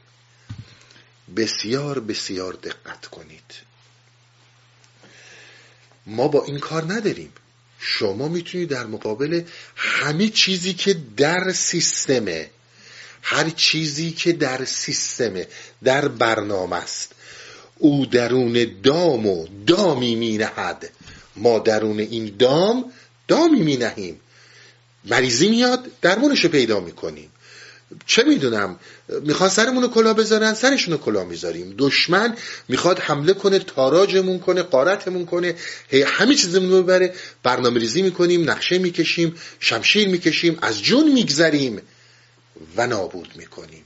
بسیار بسیار دقت کنید. ما با این کار نداریم. شما می‌تونید در مقابل همه چیزی که در سیستمه هر چیزی که در سیستمه در برنامه است. او درون دام و دامی می نهد ما درون این دام دامی می نهیم مریضی میاد درمونش رو پیدا می‌کنیم. چه می‌دونم؟ می‌خواد سرمون رو کلا بذارن سرشون رو کلا می‌ذاریم. دشمن می‌خواد حمله کنه تاراجمون کنه قارتمون کنه همه چیزمون رو ببره. برنامه ریزی می‌کنیم نقشه می‌کشیم شمشیر می‌کشیم از جون میگذریم. و نابود می‌کنیم.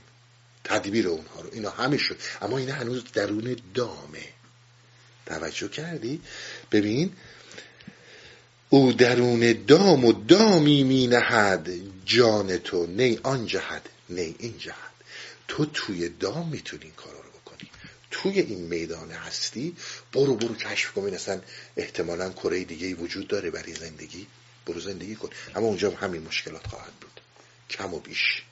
تدبیر اونها رو. اینا همه شد. اما این هنوز درون دامه. توجه کردی؟ ببین او درون دام و دامی می نهد جان تو. نه آن جهد نه این جهد تو توی دام می‌تونی این کارا رو بکنی. توی این میدان هستی برو برو کشف کن. اصلا احتمالا کره دیگه وجود داره برای زندگی. برو زندگی کن. اما اونجا همین مشکلات خواهد بود. کم و بیش.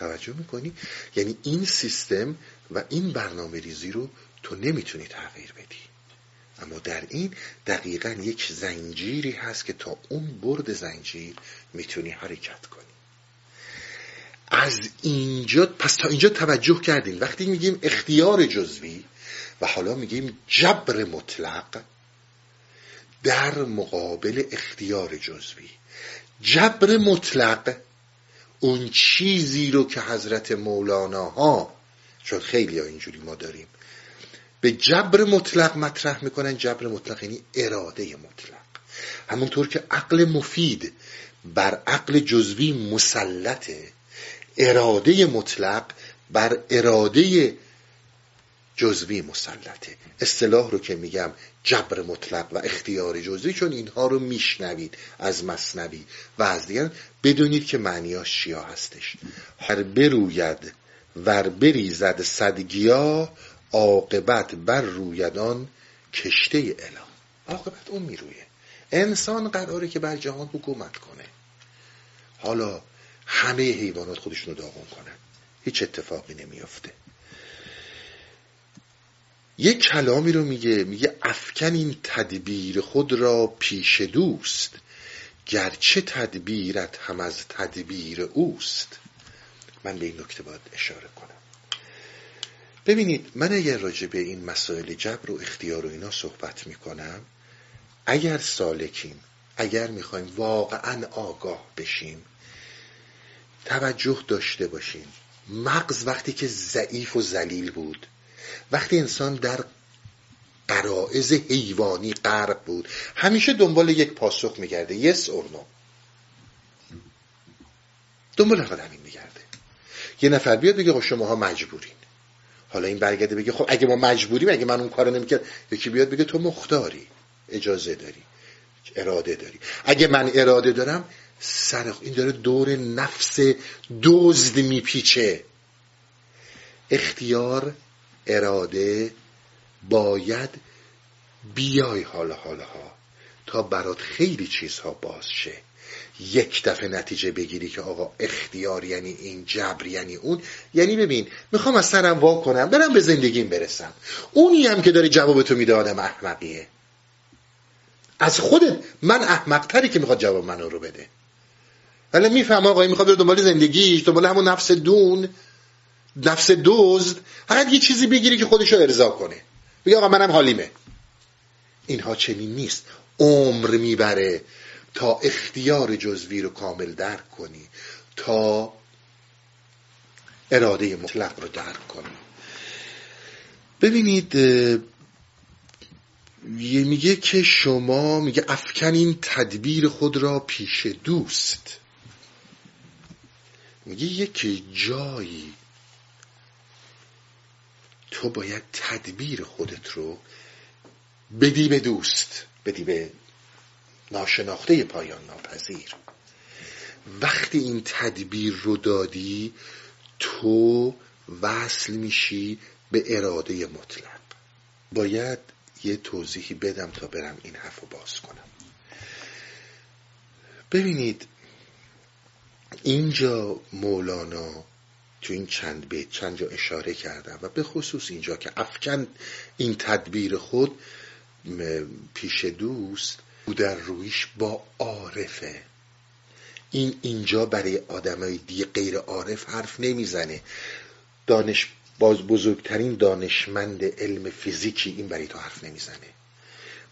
توجه می‌کنی؟ یعنی این سیستم و این برنامه ریزی رو تو نمی‌تونی تغییر بدی. اما در این دقیقا یک زنجیری هست که تا اون برد زنجیر می‌تونی حرکت کنی. از اینجا پس تا اینجا توجه کردین. وقتی میگیم اختیار جزوی و حالا میگیم جبر مطلق در مقابل اختیار جزوی جبر مطلق اون چیزی رو که حضرت مولانا ها چون خیلی ها اینجوری ما داریم به جبر مطلق مطرح می‌کنن. جبر مطلق یعنی اراده مطلق. همونطور که عقل مفید بر عقل جزوی مسلطه اراده مطلق بر اراده جزوی مسلطه. اصطلاح رو که میگم جبر مطلق و اختیار جزوی چون اینها رو میشنوید از مصنوی. و از دیگر بدونید که معنیاش چیا هستش. هر بروید ور بریزد صدگیا عاقبت بر رویدان کشته اله عاقبت اون میرویه. انسان قراره که بر جهان حکومت کنه. حالا همه حیوانات خودشونو داغون کنن. هیچ اتفاقی نمیافته. یک کلامی رو میگه میگه افکن این تدبیر خود را پیش دوست گرچه تدبیرت هم از تدبیر اوست. من به این نکته باید اشاره کنم. ببینید من اگر راجع به این مسائل جبر و اختیار و اینا صحبت می‌کنم اگر سالکیم اگر می‌خوایم واقعا آگاه بشیم توجه داشته باشیم مغز وقتی که ضعیف و ذلیل بود وقتی انسان در قرائز حیوانی غرق بود همیشه دنبال یک پاسخ میگرده. یس اور نو دنبال فقط همین میگرده. یه نفر بیاد بگه خب شماها مجبورین. حالا این برگرده بگه خب اگه ما مجبوریم اگه من اون کارو نمی‌کرد یکی بیاد بگه تو مختاری. اجازه داری. اراده داری. اگه من اراده دارم سر این داره دور نفس دزد میپیچه. اختیار اراده باید بیای حالا حالا ها تا برات خیلی چیزها باز شه. یک دفعه نتیجه بگیری که آقا اختیار یعنی این جبر یعنی اون. یعنی ببین می‌خوام از سرم وا کنم برم به زندگیم برسم. اونی هم که داره جواب تو میده آدم احمقیه. از خودت من احمقتری که می‌خواد جواب منو رو بده. ولی میفهم آقا می‌خواد بره دنبال زندگیش دنبال همون نفس دون. نفس دزد فقط یه چیزی بگیری که خودشو ارضا کنه. بگه آقا منم حالیمه. اینها چنین نیست. عمر می‌بره تا اختیار جزوی رو کامل درک کنی تا اراده مطلق رو درک کنی. ببینید میگه که شما میگه افکن تدبیر خود را پیش دوست. میگه یک جایی تو باید تدبیر خودت رو بدی به دوست بدی به ناشناخته پایان ناپذیر. وقتی این تدبیر رو دادی تو وصل میشی به اراده مطلق. باید یه توضیحی بدم تا برم این حرف رو باز کنم. ببینید اینجا مولانا تو این چند بیت چند جا اشاره کردم و به خصوص اینجا که افکن این تدبیر خود پیش دوست او در رویش با عارفه. این اینجا برای آدمای دیگه غیر عارف حرف نمی‌زنه. دانش باز بزرگترین دانشمند علم فیزیکی این برای تو حرف نمی‌زنه.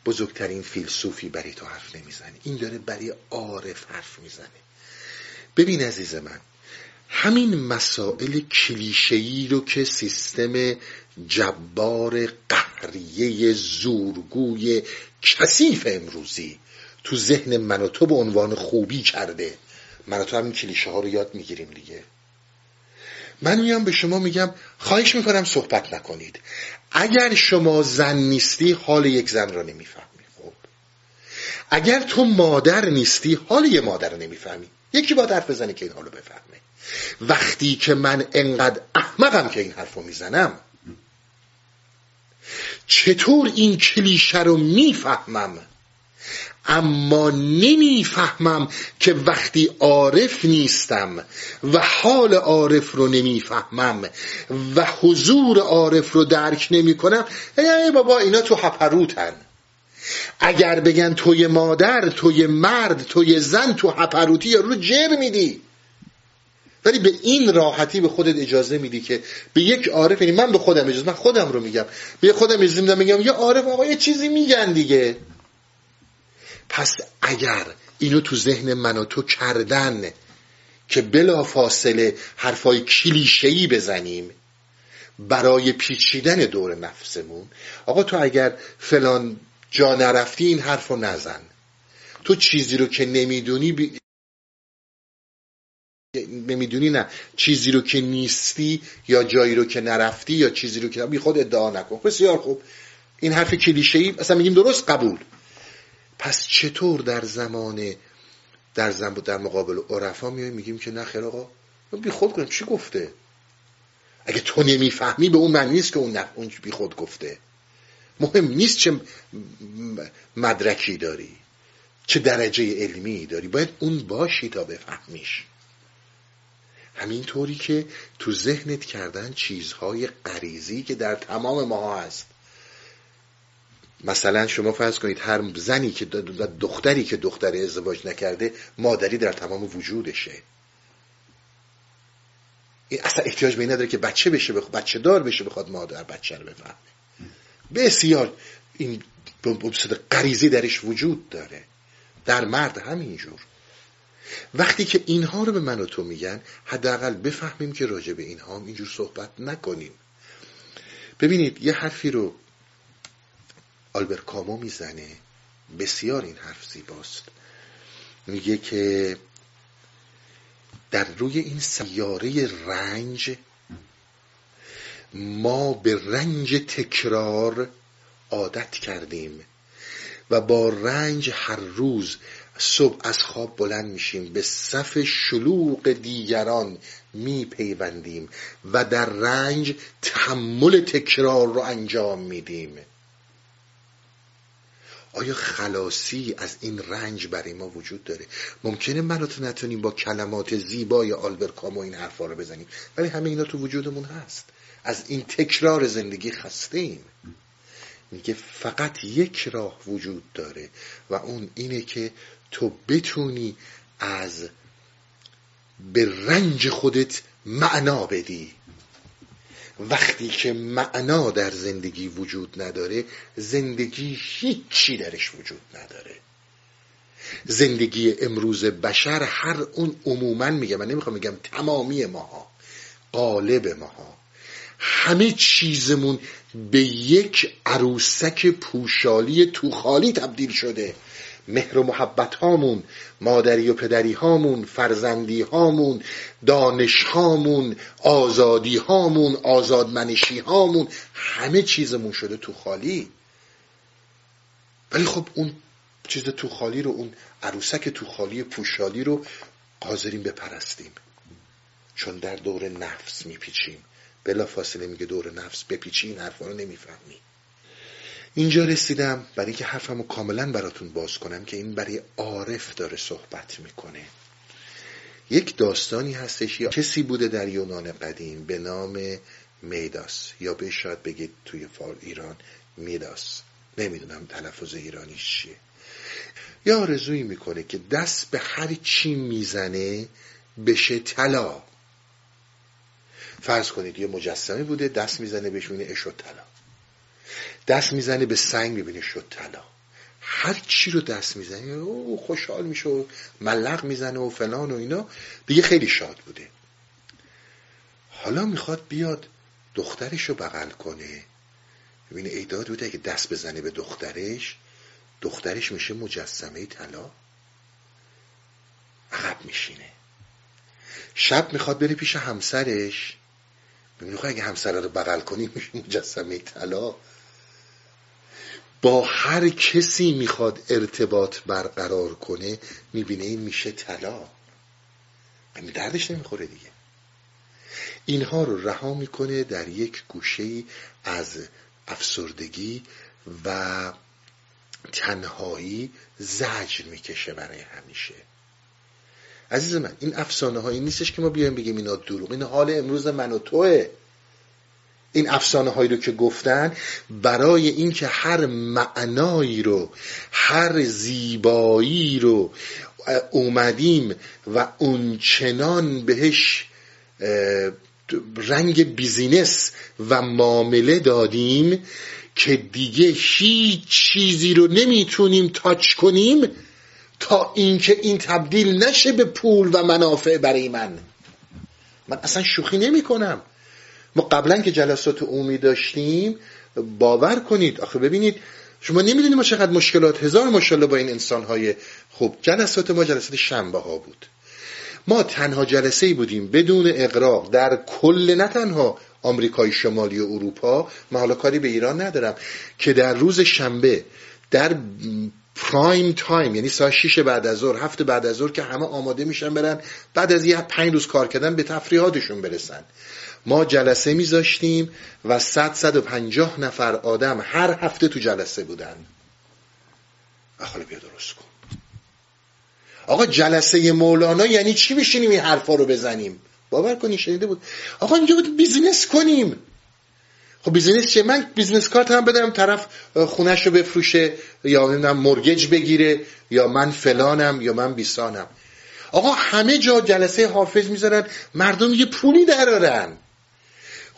بزرگترین فیلسوفی برای تو حرف نمی‌زنه. این داره برای عارف حرف می‌زنه. ببین عزیز من همین مسائل کلیشه‌ای رو که سیستم جبار قهریه زورگوی کثیف امروزی تو ذهن من و تو به عنوان خوبی کرده. من تو همین کلیشه ها رو یاد می‌گیریم دیگه. من میام به شما میگم خواهش می‌کنم صحبت نکنید. اگر شما زن نیستی حال یک زن را نمی‌فهمی خب؟ اگر تو مادر نیستی حال یه مادر رو نمی‌فهمی. یکی با حرف بزنه که این حالو بفهمه. وقتی که من انقدر احمقم که این حرف رو می‌زنم. چطور این کلیشه رو می‌فهمم؟ اما نمی‌فهمم که وقتی عارف نیستم و حال عارف رو نمی‌فهمم و حضور عارف رو درک نمی کنم ای بابا اینا تو هپروتن اگر بگن توی مادر توی مرد توی زن تو هپروتی رو جر میدی. ولی به این راحتی به خودت اجازه میدی که به یک عارف یعنی من به خودم اجازه من خودم رو میگم. به خودم اجازه میدم میگم یه عارف آقا یه چیزی میگن دیگه. پس اگر اینو تو ذهن من و تو کردن که بلا فاصله حرفای کلیشه‌ای بزنیم برای پیچیدن دور نفسمون آقا تو اگر فلان جا نرفتی این حرف رو نزن. تو چیزی رو که نمی‌دونی بی... نمی‌دونی نه. چیزی رو که نیستی یا جایی رو که نرفتی یا چیزی رو که بی خود ادعا نکن. بسیار خوب. این حرف کلیشه ای اصلا میگیم درست؟ قبول. پس چطور در زمان در زن در مقابل عرفا میایم میگیم که نه خیر آقا. بی خود کنیم چی گفته؟ اگه تو نمی‌فهمی به اون معنی نیست که اون نه اون بی خود گفته. مهم نیست چه مدرکی داری چه درجه علمی داری. باید اون باشی تا بفهمیش. همینطوری که تو ذهنت کردن چیزهای غریزی که در تمام ماها هست. مثلا شما فرض کنید هر زنی که دختری که دختر ازدواج نکرده مادری در تمام وجودشه. این اصلا احتیاج به این نداره که بچه بشه بخ... بچه دار بشه بخواد مادر بچه رو بفهمه. بسیار این غریزی درش وجود داره. در مرد همینجور. وقتی که اینها رو به من و تو میگن حداقل بفهمیم که راجع به اینها هم اینجور صحبت نکنیم. ببینید یه حرفی رو آلبر کامو می‌زنه. بسیار این حرف زیباست. میگه که در روی این سیاره رنج ما به رنج تکرار عادت کردیم و با رنج هر روز صبح از خواب بلند میشیم به صف شلوغ دیگران میپیوندیم و در رنج تحمل تکرار رو انجام میدیم. آیا خلاصی از این رنج برای ما وجود داره؟ ممکنه من تو نتونیم با کلمات زیبای آلبر کامو این حرفا رو بزنیم ولی همه اینا تو وجودمون هست. از این تکرار زندگی خسته ایم میگه فقط یک راه وجود داره و اون اینه که تو بتونی از به رنج خودت معنا بدی. وقتی که معنا در زندگی وجود نداره زندگی هیچی درش وجود نداره. زندگی امروز بشر هر اون عموما میگه من نمی‌خوام میگم تمامی ماها قالب ماها. همه چیزمون به یک عروسک پوشالی توخالی تبدیل شده. مهر و محبت هامون مادری و پدری هامون فرزندی هامون دانش هامون آزادی هامون آزادمنشی هامون همه چیزمون شده تو خالی. ولی خب اون چیز تو خالی رو اون عروسک تو خالی پوشالی رو حاضرین بپرستیم. چون در دور نفس میپیچیم. بلا فاصله میگه دور نفس بپیچی این حرفا رو نمی‌فهمی. اینجا رسیدم برای اینکه حرفمو کاملا براتون باز کنم که این برای عارف داره صحبت می‌کنه. یک داستانی هستش یا کسی بوده در یونان قدیم به نام میداس یا به شاید بگید توی فار ایران میداس. نمی‌دونم تلفظ ایرانیش چیه. یا آرزویی می‌کنه که دست به هر چی می‌زنه بشه طلا. فرض کنید یه مجسمه بوده دست می‌زنه بهش می‌بینه اش و طلا. دست می‌زنه به سنگ می‌بینه شد طلا هر چی رو دست می‌زنه او خوشحال میشه و ملق می‌زنه و فلان و اینا دیگه خیلی شاد بوده. حالا می‌خواد بیاد دخترش رو بغل کنه. ببینه ایداد بوده که دست بزنه به دخترش دخترش میشه مجسمه طلا. عقب میشینه. شب می‌خواد بره پیش همسرش. می‌خواد اگه همسر رو بغل کنی میشه مجسمه طلا. با هر کسی می‌خواد ارتباط برقرار کنه می‌بینه این میشه طلا. یعنی دردش نمی‌خوره دیگه. اینها رو رها می‌کنه در یک گوشه از افسردگی و تنهایی زجر می‌کشه برای همیشه. عزیز من این افسانه هایی نیستش که ما بیایم بگیم اینا دروغ. این حال امروز من و توه. این افسانه هایی رو که گفتن برای اینکه هر معنایی رو هر زیبایی رو اومدیم و اون چنان بهش رنگ بیزینس و معامله دادیم که دیگه هیچ چیزی رو نمی‌تونیم تاچ کنیم تا اینکه این تبدیل نشه به پول و منافع برای من. من اصلا شوخی نمی کنم ما قبلا که جلسات عمومی داشتیم باور کنید. آخه ببینید شما نمی‌دونید ما چقدر مشکلات هزار مشکل با این انسان های خوب. جلسات ما جلسات شنبه ها بود. ما تنها جلسه ای بودیم بدون اقراق در کل نه تنها آمریکای شمالی و اروپا. من حالا کاری به ایران ندارم که در روز شنبه در پرایم تایم یعنی ساعت 6 بعد از ظهر هفت بعد از ظهر که همه آماده میشن برن بعد از یه پنج روز کار کردن به تفریحاتشون برسن. ما جلسه میذاشتیم و 100 150 نفر آدم هر هفته تو جلسه بودن. حالا بیا درست کن. آقا جلسه مولانا یعنی چی بشینیم این حرفا رو بزنیم؟ باور کنی شنیده بود. آقا اینجا بود business کنیم. خب business چیه؟ من business card هم بدم طرف خونش رو بفروشه یا نمی‌دونم mortgage بگیره یا من فلانم یا من بیسانم آقا همه جا جلسه حافظ می‌ذارن مردم یه پولی درارن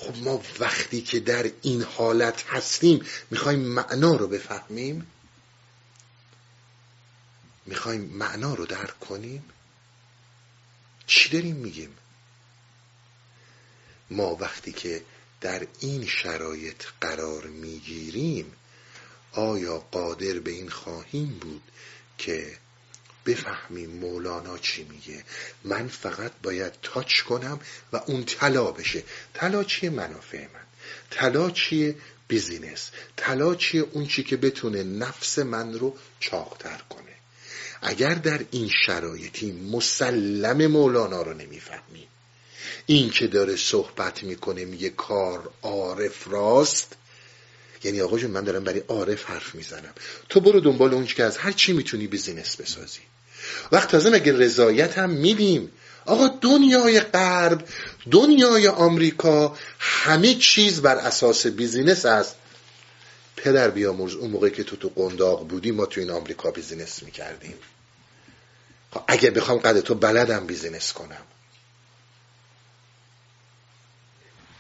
خب ما وقتی که در این حالت هستیم می‌خوایم معنا رو بفهمیم؟ می‌خوایم معنا رو درک کنیم؟ چی داریم میگیم؟ ما وقتی که در این شرایط قرار می‌گیریم آیا قادر به این خواهیم بود که بفهمیم مولانا چی میگه. من فقط باید تاچ کنم و اون طلا بشه. طلا چیه منافع من؟ طلا چیه بیزینس؟ طلا چیه اون چی که بتونه نفس من رو چاقتر کنه؟ اگر در این شرایطی مسلم مولانا رو نمی‌فهمیم این که داره صحبت می‌کنه میگه کار عارف راست یعنی آقا جون من دارم برای عارف حرف می‌زنم. تو برو دنبال اون که از هر چی می‌تونی business بسازی. وقت تازه مگه رضایت هم میدیم؟ آقا دنیای غرب دنیای آمریکا همه چیز بر اساس business است. پدر بیامرز اون موقع که تو تو قنداق بودی ما تو این آمریکا business می‌کردیم. خب اگه بخوام قد تو بلدم business کنم.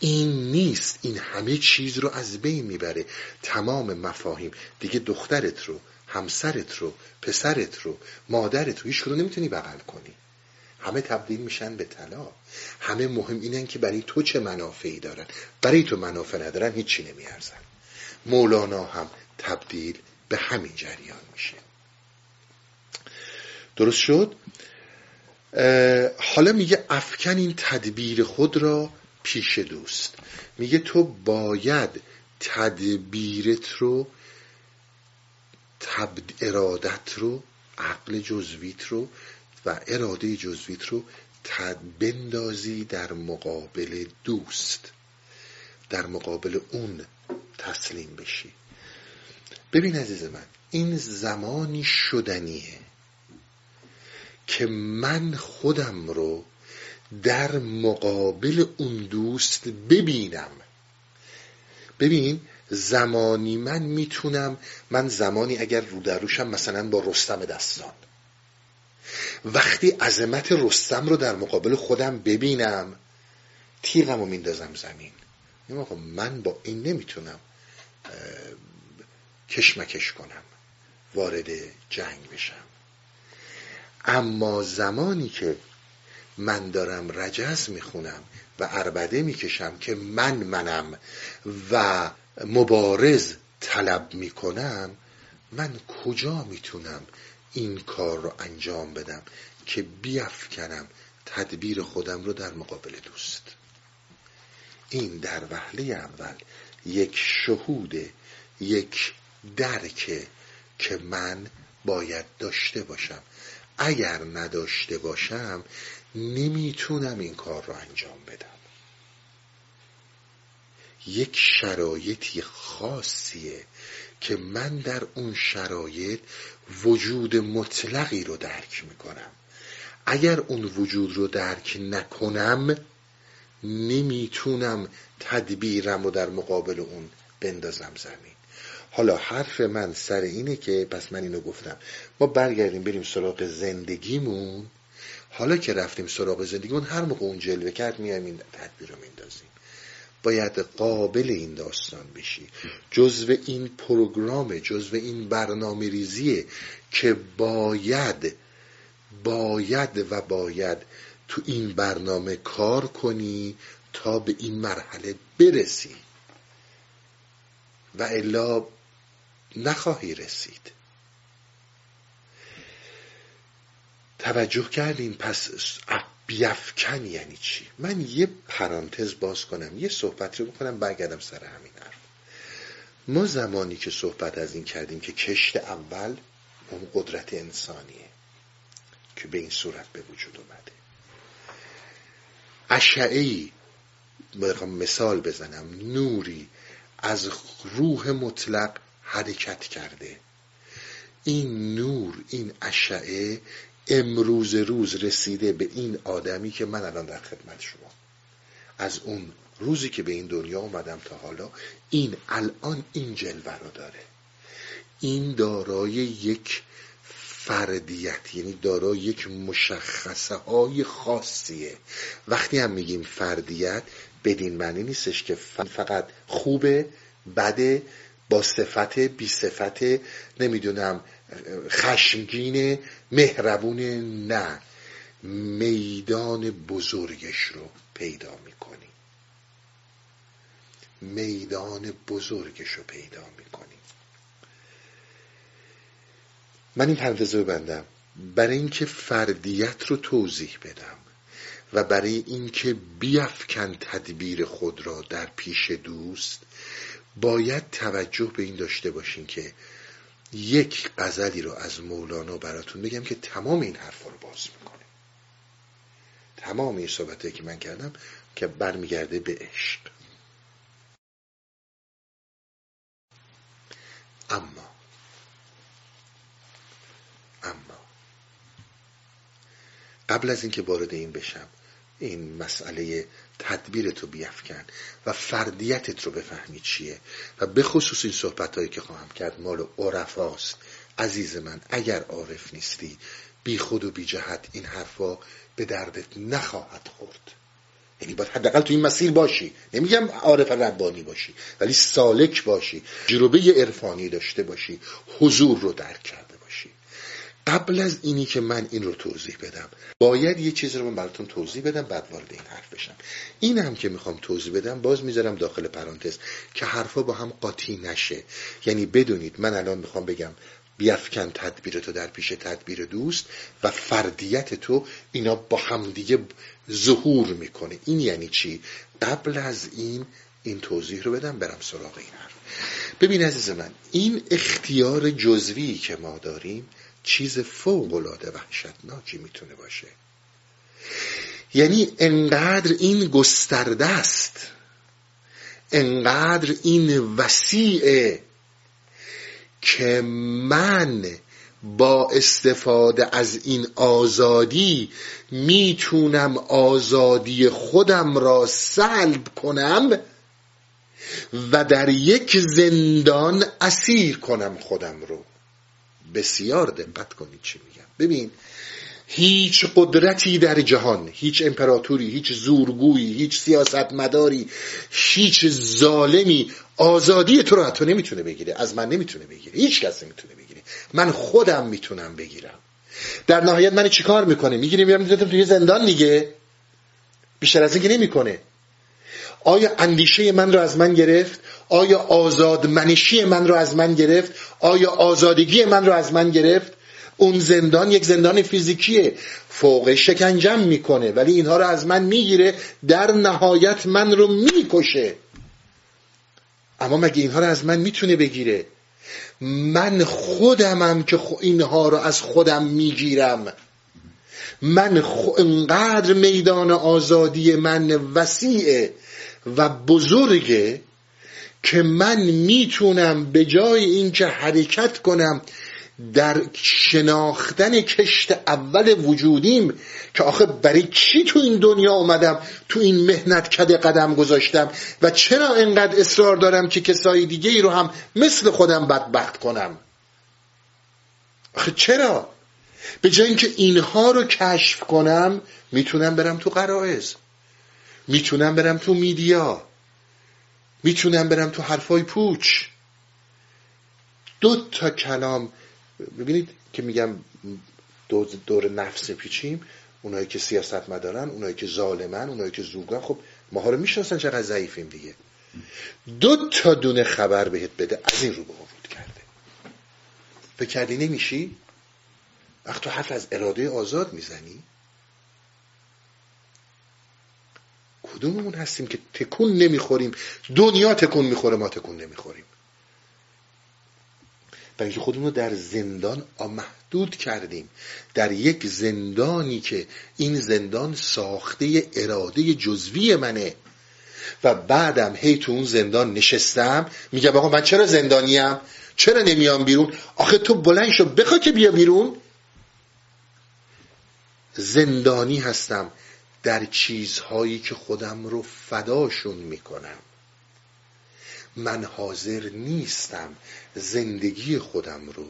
این نیست. این همه چیز رو از بین می‌بره. تمام مفاهیم. دیگه دخترت رو همسرت رو پسرت رو مادرت رو هیچ نمی‌تونی بغل کنی. همه تبدیل میشن به طلا. همه مهم اینن که برای تو چه منافعی دارن. برای تو منافع ندارن هیچی نمیارزن. مولانا هم تبدیل به همین جریان میشه. درست شد؟ حالا میگه افکن این تدبیر خود را پیش دوست. میگه تو باید تدبیرت رو تب... ارادت رو عقل جزویت رو و اراده جزویت رو بندازی در مقابل دوست. در مقابل اون تسلیم بشی. ببین عزیز من این زمانی شدنیه که من خودم رو در مقابل اون دوست ببینم. ببین زمانی من می‌تونم من زمانی اگر رو در روشم مثلا با رستم دستان. وقتی عظمت رستم رو در مقابل خودم ببینم تیغم رو میندازم زمین. من با این نمی‌تونم کشمکش کنم وارد جنگ بشم. اما زمانی که من دارم رجز می‌خونم و عربده می‌کشم که من منم و مبارز طلب می‌کنم من کجا می‌تونم این کار رو انجام بدم که بیافکنم تدبیر خودم رو در مقابل دوست؟ این در وهله اول یک شهود یک درک که من باید داشته باشم. اگر نداشته باشم نمی‌تونم این کار رو انجام بدم. یک شرایطی خاصیه که من در اون شرایط وجود مطلقی رو درک می‌کنم. اگر اون وجود رو درک نکنم نمی‌تونم تدبیرم رو در مقابل اون بندازم زمین. حالا حرف من سر اینه که پس من اینو گفتم. ما برگردیم بریم سراغ زندگیمون. حالا که رفتیم سراغ زندگیمون هر موقع اون جلوه کرد میایم این تدبیر رو میندازیم باید قابل این داستان بشی. جزو این پروگرام جزو این برنامه ریزیه که باید باید و باید تو این برنامه کار کنی تا به این مرحله برسی. و الا نخواهی رسید. توجه کردین پس بیفکن یعنی چی؟ من یه پرانتز باز کنم یه صحبت رو بکنم برگردم سر همین حرف. ما زمانی که صحبت از این کردیم که کشت اول اون قدرت انسانیه که به این صورت به وجود اومده. اشعه مثال بزنم نوری از روح مطلق حرکت کرده. این نور این اشعه امروز روز رسیده به این آدمی که من الان در خدمت شما. از اون روزی که به این دنیا اومدم تا حالا این الان این جلوه رو داره. این دارای یک فردیت یعنی دارای یک مشخصه های خاصیه. وقتی هم میگیم فردیت بدین معنی نیستش که فقط خوبه بده با صفت بی صفت نمی‌دونم خشمگین مهربون نه میدان بزرگش رو پیدا می‌کنی. میدان بزرگش رو پیدا می‌کنی. من این پرانتز رو بندم برای اینکه فردیت رو توضیح بدم و برای اینکه بیافکن تدبیر خود را در پیش دوست باید توجه به این داشته باشین که یک غزلی رو از مولانا براتون بگم که تمام این حرفا رو باز می‌کنه. تمام این صحبته که من کردم که برمیگرده به عشق. اما اما قبل از اینکه وارد این بشم این مسئله تدبیر تو بیافکن و فردیتت رو بفهمی چیه. و به خصوص این صحبت هایی که خواهم کرد مال عرفاست. عزیز من اگر عارف نیستی بی خود و بی جهت این حرفا به دردت نخواهد خورد. یعنی باید حداقل تو این مسیر باشی. نمیگم عارف ربانی باشی ولی سالک باشی جروبه عرفانی داشته باشی حضور رو درک باشی قبل از اینی که من این رو توضیح بدم باید یه چیز رو من براتون توضیح بدم بعد وارد این حرف بشم. این هم که می‌خوام توضیح بدم باز می‌ذارم داخل پرانتز که حرفا با هم قاطی نشه. یعنی بدونید من الان می‌خوام بگم بیافکن تدبیر تو در پیش تدبیر دوست و فردیت تو اینا با همدیگه ظهور می‌کنه. این یعنی چی؟ قبل از این این توضیح رو بدم برم سراغ این حرف. ببین عزیز من این اختیار جزوی که ما داریم چیز فوق العاده وحشتناکی می‌تونه باشه. یعنی انقدر این گسترده است انقدر این وسیعه که من با استفاده از این آزادی می‌تونم آزادی خودم را سلب کنم و در یک زندان اسیر کنم خودم رو. بسیار دقت کنید چی میگم. ببین هیچ قدرتی در جهان هیچ امپراتوری هیچ زورگویی هیچ سیاستمداری هیچ ظالمی آزادی تو رو حتی نمی‌تونه بگیره از من نمی‌تونه بگیره هیچ کس نمی‌تونه بگیره. من خودم می‌تونم بگیرم. در نهایت من چیکار می‌کنه؟ می‌گیریم میرم می‌ذارم توی زندان دیگه. بیشتر از اینکه نمی‌کنه. آیا اندیشه من رو از من گرفت؟ آیا آزادمنشی من رو از من گرفت؟ آیا آزادگی من رو از من گرفت؟ اون زندان یک زندان فیزیکیه. فوق شکنجم می‌کنه ولی اینها رو از من می‌گیره. در نهایت من رو می‌کشه. اما مگه اینها رو از من می‌تونه بگیره؟ من خودمم که اینها رو از خودم می‌گیرم. من انقدر میدان آزادی من وسیعه. و بزرگه که من می‌تونم به جای اینکه حرکت کنم در شناختن کشت اول وجودیم که آخه برای چی تو این دنیا اومدم تو این مهنت کده قدم گذاشتم و چرا انقدر اصرار دارم که کسای دیگه ای رو هم مثل خودم بدبخت کنم؟ آخه چرا؟ به جای اینکه اینها رو کشف کنم می‌تونم برم تو قرائز می‌تونم برم تو میدیا. می‌تونم برم تو حرفای پوچ. دو تا کلام ببینید که میگم دور نفس پیچیم. اونایی که سیاست مدارن اونایی که ظالمن اونایی که زوگن خب ماها رو می‌شناسن چقدر ضعیفیم دیگه. دو تا دونه خبر بهت بده از این رو به وجود کرده. فکر کردی نمیشی؟ وقت تو حرف از اراده آزاد می‌زنی؟ کدوممون هستیم که تکون نمی‌خوریم؟ دنیا تکون می‌خوره ما تکون نمی‌خوریم. برای اینکه خودمون رو در زندان محدود کردیم. در یک زندانی که این زندان ساخته اراده جزوی منه. و بعدم هی تو اون زندان نشستم میگم آقا من چرا زندانیم؟ چرا نمیام بیرون؟ آخه تو بلند شو بخوا که بیا بیرون. زندانی هستم. در چیزهایی که خودم رو فداشون می‌کنم. من حاضر نیستم زندگی خودم رو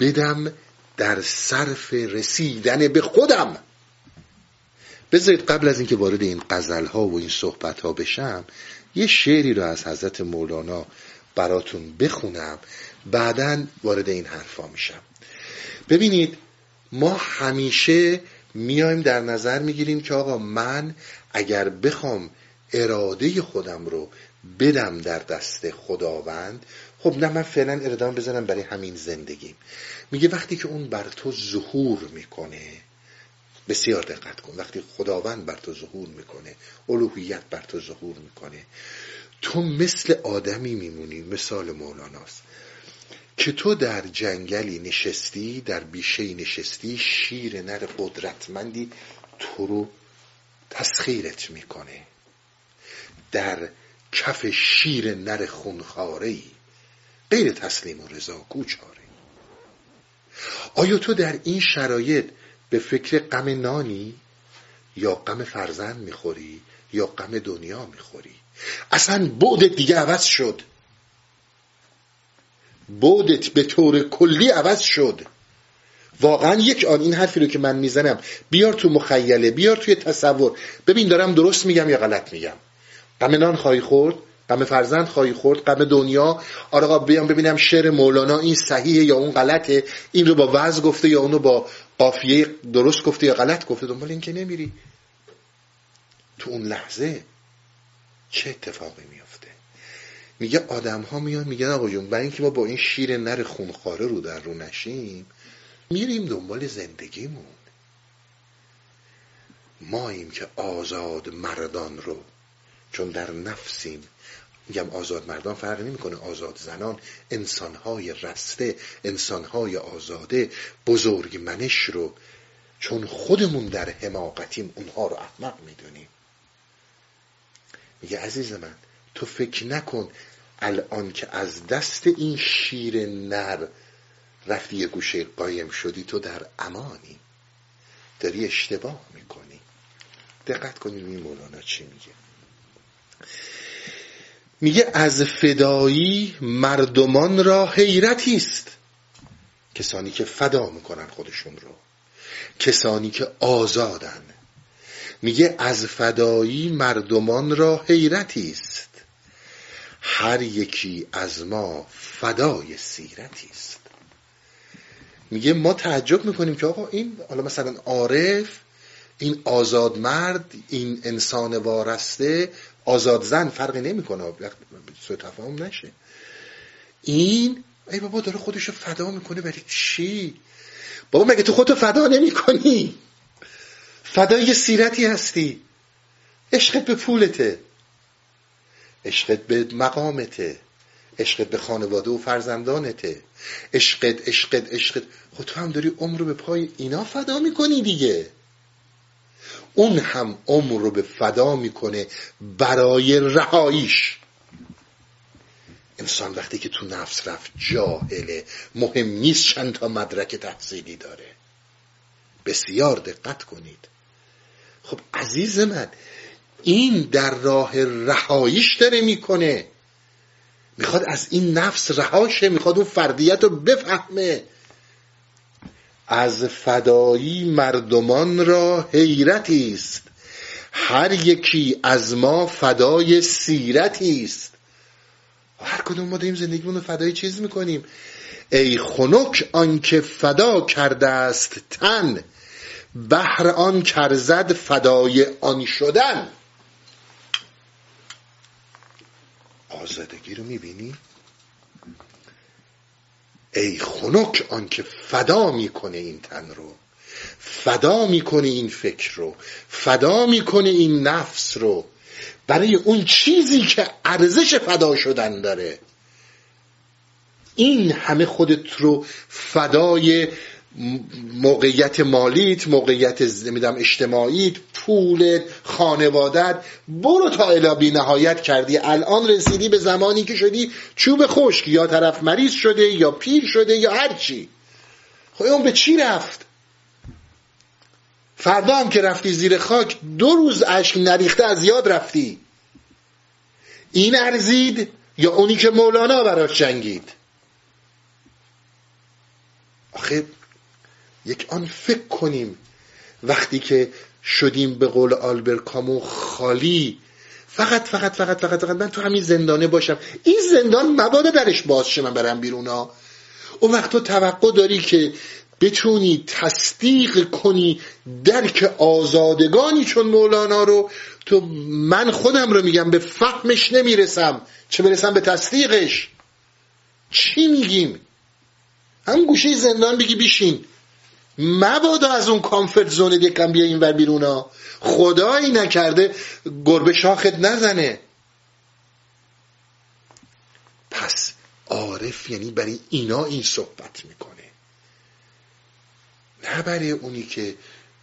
بدم در صرف رسیدن به خودم. بذارید قبل از اینکه وارد این قزل ها و این صحبت ها بشم یه شعری رو از حضرت مولانا براتون بخونم. بعدا وارد این حرفا میشم. ببینید ما همیشه میایم در نظر می‌گیریم که آقا من اگر بخوام اراده خودم رو بدم در دست خداوند خب نه من فعلا ارادم بزنم برای همین زندگیم میگه وقتی که اون بر تو ظهور می‌کنه بسیار دقت کن وقتی خداوند بر تو ظهور می‌کنه الوهیت بر تو ظهور می‌کنه تو مثل آدمی میمونی مثال مولاناست که تو در جنگلی نشستی در بیشه نشستی شیر نر قدرتمندی تو رو تسخیرت می‌کنه. در کف شیر نر خونخاره ای غیر تسلیم و رضا کوچاره آیا تو در این شرایط به فکر غم نانی یا غم فرزند می‌خوری یا غم دنیا می‌خوری؟ اصلا بعدت دیگه عوض شد. بعدت به طور کلی عوض شد. واقعا یک آن این حرفی رو که من می‌زنم بیار تو مخیله بیار توی تصور. ببین دارم درست میگم یا غلط میگم؟ غم نان خواهی خورد؟ غم فرزند خواهی خورد؟ غم دنیا؟ آره بیام ببینم شعر مولانا این صحیحه یا اون غلطه؟ این رو با وضع گفته یا اونو با قافیه درست گفته یا غلط گفته؟ دنبال این که نمیری. تو اون لحظه چه اتفاقی میافته میگه آدم ها میان میگن آقا جون برای اینکه ما با این شیر نر خونخواره رو در رو نشیم میریم دنبال زندگیمون. ماییم که آزاد مردان رو چون در نفسیم. میگم آزاد مردان فرق نمی‌کنه. آزاد زنان انسانهای رسته انسانهای آزاده بزرگ منش رو چون خودمون در حماقتیم اونها رو احمق می‌دونیم. میگه عزیز من تو فکر نکن الان که از دست این شیر نر رفتی یه گوشه قایم شدی تو در امانی. داری اشتباه می‌کنی. دقت کنید این مولانا چی میگه. میگه از فدایی مردمان را حیرتی است. کسانی که فدا می‌کنن خودشون رو. کسانی که آزادن. میگه از فدایی مردمان را حیرتی است. هر یکی از ما فدای سیرتی است. میگه ما تعجب می‌کنیم که آقا این حالا مثلا عارف این آزاد مرد این انسان وارسته آزاد زن فرقی نمی‌کنه. سوء تفاهم نشه. این ای بابا داره خودشو فدا می‌کنه برای چی؟ بابا مگه تو خودتو فدا نمی کنی فدای سیرتی هستی. عشقت به پولته. عشقت به مقامته عشقت به خانواده و فرزندانته. عشقت عشقت عشقت. خود تو هم داری عمر رو به پای اینا فدا می‌کنی دیگه. اون هم عمر رو به فدا می‌کنه برای رهاییش. انسان وقتی که تو نفس رفت جاهله مهم نیست چند تا مدرک تحصیلی داره. بسیار دقت کنید. خب عزیز من این در راه رهاییش داره می‌کنه. می‌خواد از این نفس رهاشه می‌خواد اون فردیت رو بفهمه. از فدایی مردمان را حیرتی است. هر یکی از ما فدای سیرتی است. هر کدوم ما داریم زندگیمون رو فدای چیز می‌کنیم. ای خنک آنکه فدا کرده است تن بهر آن کرزد فدای آن شدن. آزادگی رو می‌بینی؟ ای خنک آنکه فدا می‌کنه این تن رو. فدا می‌کنه این فکر رو. فدا می‌کنه این نفس رو. برای اون چیزی که ارزش فدا شدن داره. این همه خودت رو فدای موقعیت مالیت موقعیت نمی‌دونم اجتماعیت پولت خانوادت برو تا الا نهایت کردی. الان رسیدی به زمانی که شدی چوب خشک. یا طرف مریض شده یا پیر شده یا هر چی. خب اون به چی رفت؟ فردا هم که رفتی زیر خاک دو روز اشک نریخته از یاد رفتی. این ارزید یا اونی که مولانا براش جنگید؟ آخه یک آن فکر کنیم. وقتی که شدیم به قول آلبر کامو خالی فقط فقط فقط فقط فقط من تو همین زندانه باشم. این زندان مبادا درش باز شه من برم بیرون ها اون وقت تو توقع داری که بتونی تصدیق کنی درک آزادگانی چون مولانا رو؟ تو من خودم رو میگم به فهمش نمی‌رسم. چه برسم به تصدیقش؟ چی میگیم؟ هم گوشه زندان بگی بیشین مبادا از اون کامفرت زون یکم بیا این ور بیرون ها. خدایی نکرده گربه شاخت نزنه. پس عارف یعنی برای اینا این صحبت می‌کنه. نه برای اونی که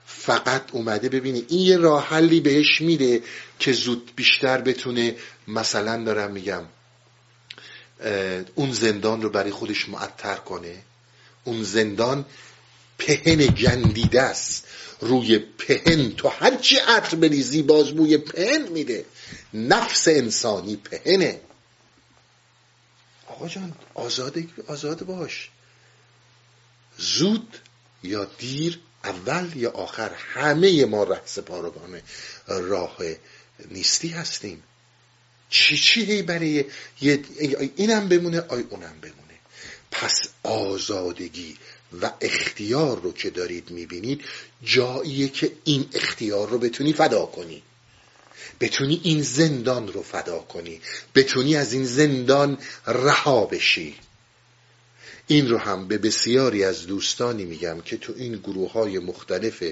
فقط اومده ببینی این یه راه حلی بهش میده که زود بیشتر بتونه مثلا دارم میگم اون زندان رو برای خودش معطر کنه. اون زندان پهن گندیده است. روی پهن تو هرچی عطر بریزی باز بوی پهن میده. نفس انسانی پهنه. آقا جان آزاده آزاد باش. زود یا دیر اول یا آخر همه ما ره سپارگان راه نیستی هستیم. چی چی برای اینم بمونه آی اونم بمونه. پس آزادگی و اختیار رو که دارید می‌بینید جاییه که این اختیار رو بتونی فدا کنی. بتونی این زندان رو فدا کنی. بتونی از این زندان رها بشی. این رو هم به بسیاری از دوستانی میگم که تو این گروه های مختلف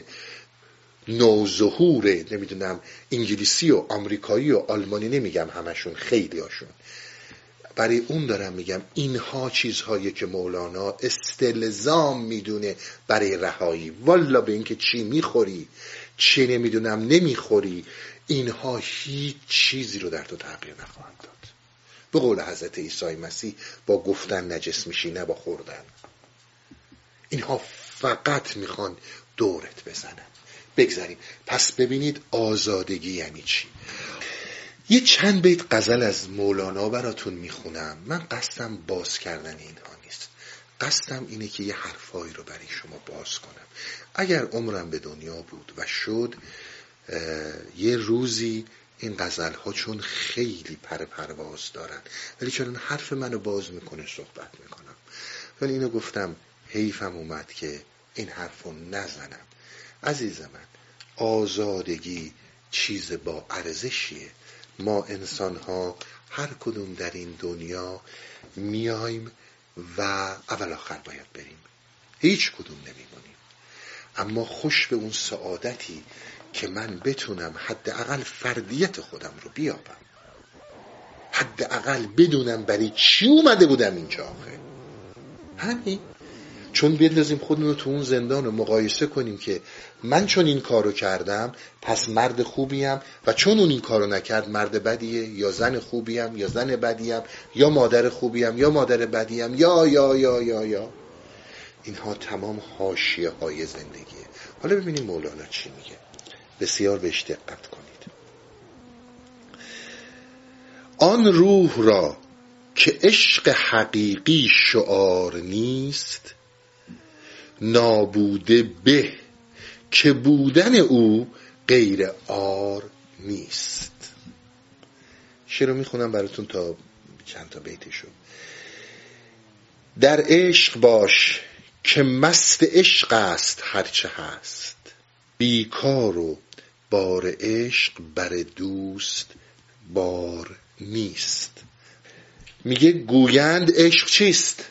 نوظهور نمی‌دونم انگلیسی و آمریکایی و آلمانی نمیگم همشون خیلی هاشون برای اون دارم میگم اینها چیزهایی که مولانا استلزام می‌دونه برای رهایی. والا به اینکه چی می‌خوری چی نمی‌دونم نمی‌خوری اینها هیچ چیزی رو در تو تغییر نخواهند داد. به قول حضرت عیسی مسیح با گفتن نجس میشی نه با خوردن. اینها فقط می‌خوان دورت بزنن. بگذاریم. پس ببینید آزادگی یعنی چی؟ یه چند بیت غزل از مولانا براتون می‌خونم. من قصدم باز کردن اینها نیست. قصدم اینه که یه حرفایی رو برای شما باز کنم. اگر عمرم به دنیا بود و شد یه روزی این غزل ها چون خیلی پر پرواز دارن. ولی چون حرف منو باز می‌کنه صحبت می‌کنم. ولی اینو گفتم حیفم اومد که این حرف رو نزنم. عزیز من آزادگی چیز با ارزشیه. ما انسان ها هر کدوم در این دنیا میایم و اول آخر باید بریم. هیچ کدوم نمیمونیم. اما خوش به اون سعادتی که من بتونم حداقل فردیت خودم رو بیابم. حداقل بدونم برای چی اومده بودم اینجا آخه. همین. چون بندازیم خودمون رو تو اون زندان رو مقایسه کنیم که من چون این کارو کردم پس مرد خوبیم و چون اون این کارو نکرد مرد بدیه یا زن خوبیم یا زن بدیم یا مادر خوبیم یا مادر بدیم یا یا یا یا یا. اینها تمام حاشیه های زندگیه. حالا ببینیم مولانا چی میگه. بسیار بهش دقت کنید. آن روح را که عشق حقیقی شعار نیست نابوده به که بودن او غیر آر نیست. شعر رو می‌خونم براتون تا چند تا بیتشو در عشق باش که مست عشق است هرچه هست. بیکار و بار عشق بر دوست بار نیست. میگه گویند عشق چیست؟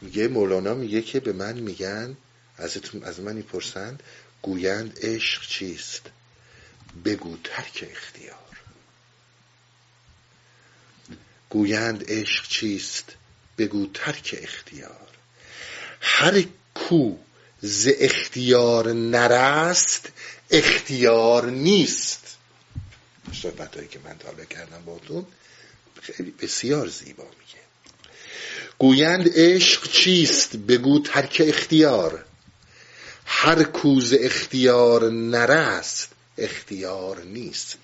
میگه مولانا میگه که به من میگن ازتون از من می‌پرسند گویند عشق چیست؟ بگو ترک اختیار. گویند عشق چیست؟ بگو ترک اختیار. هر کو ز اختیار نرست اختیار نیست. صحبت که من حالا کردم باتون خیلی بسیار زیبا میگه. گویند عشق چیست؟ بگو ترک اختیار. هر کوز اختیار نرست اختیار نیست.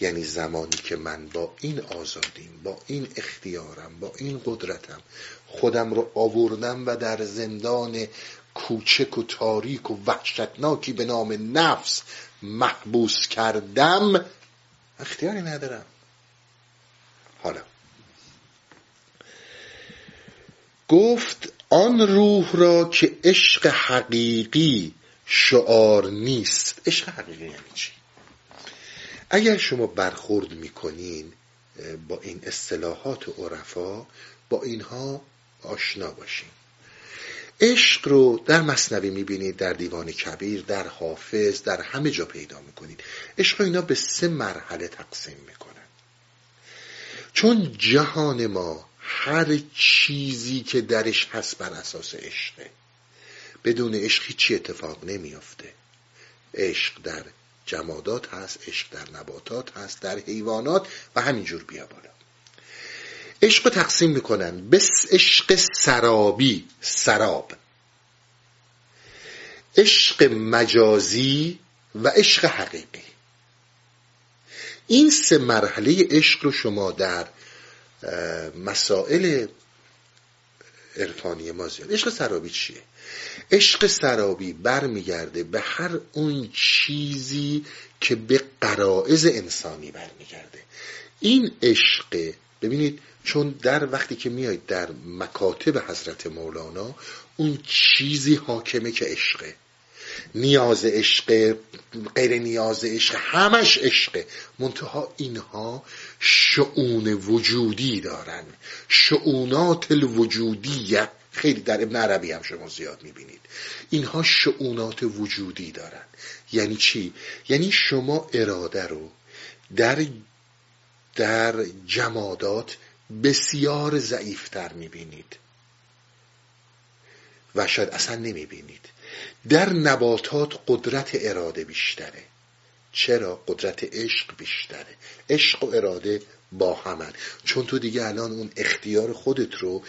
یعنی زمانی که من با این آزادیم با این اختیارم با این قدرتم خودم رو آوردم و در زندان کوچک و تاریک و وحشتناکی به نام نفس محبوس کردم اختیاری ندارم. حالا گفت آن روح را که عشق حقیقی شعار نیست. عشق حقیقی یعنی چی؟ اگر شما برخورد می‌کنین با این اصطلاحات عرفا با اینها آشنا باشین. عشق رو در مصنوی می‌بینید در دیوان کبیر در حافظ در همه جا پیدا می‌کنید. عشق اینا به سه مرحله تقسیم می‌کنن. چون جهان ما هر چیزی که درش هست بر اساس عشقه بدون عشق چی اتفاق نمیافته. عشق در جمادات هست عشق در نباتات هست در حیوانات و همینجور بیا بالا. عشق تقسیم می‌کنن به عشق سرابی سراب. عشق مجازی و عشق حقیقی. این سه مرحله عشق رو شما در مسائل عرفانی ما زیاد. عشق سرابی چیه؟ عشق سرابی برمیگرده به هر اون چیزی که به قرائز انسانی برمیگرده. این عشق ببینید چون در وقتی که میاید در مکاتب حضرت مولانا اون چیزی حاکمه که عشقه. نیاز عشق غیر نیاز عشق همش عشقه منتها اینها شعون وجودی دارن. شعونات الوجودیه. خیلی در ابن عربی هم شما زیاد می‌بینید. اینها شعونات وجودی دارن. یعنی چی؟ یعنی شما اراده رو در در جمادات بسیار ضعیفتر می‌بینید. و شاید اصلا نمی‌بینید. در نباتات قدرت اراده بیشتره. چرا قدرت عشق بیشتره؟ عشق و اراده با همن. چون تو دیگه الان اون اختیار خودت رو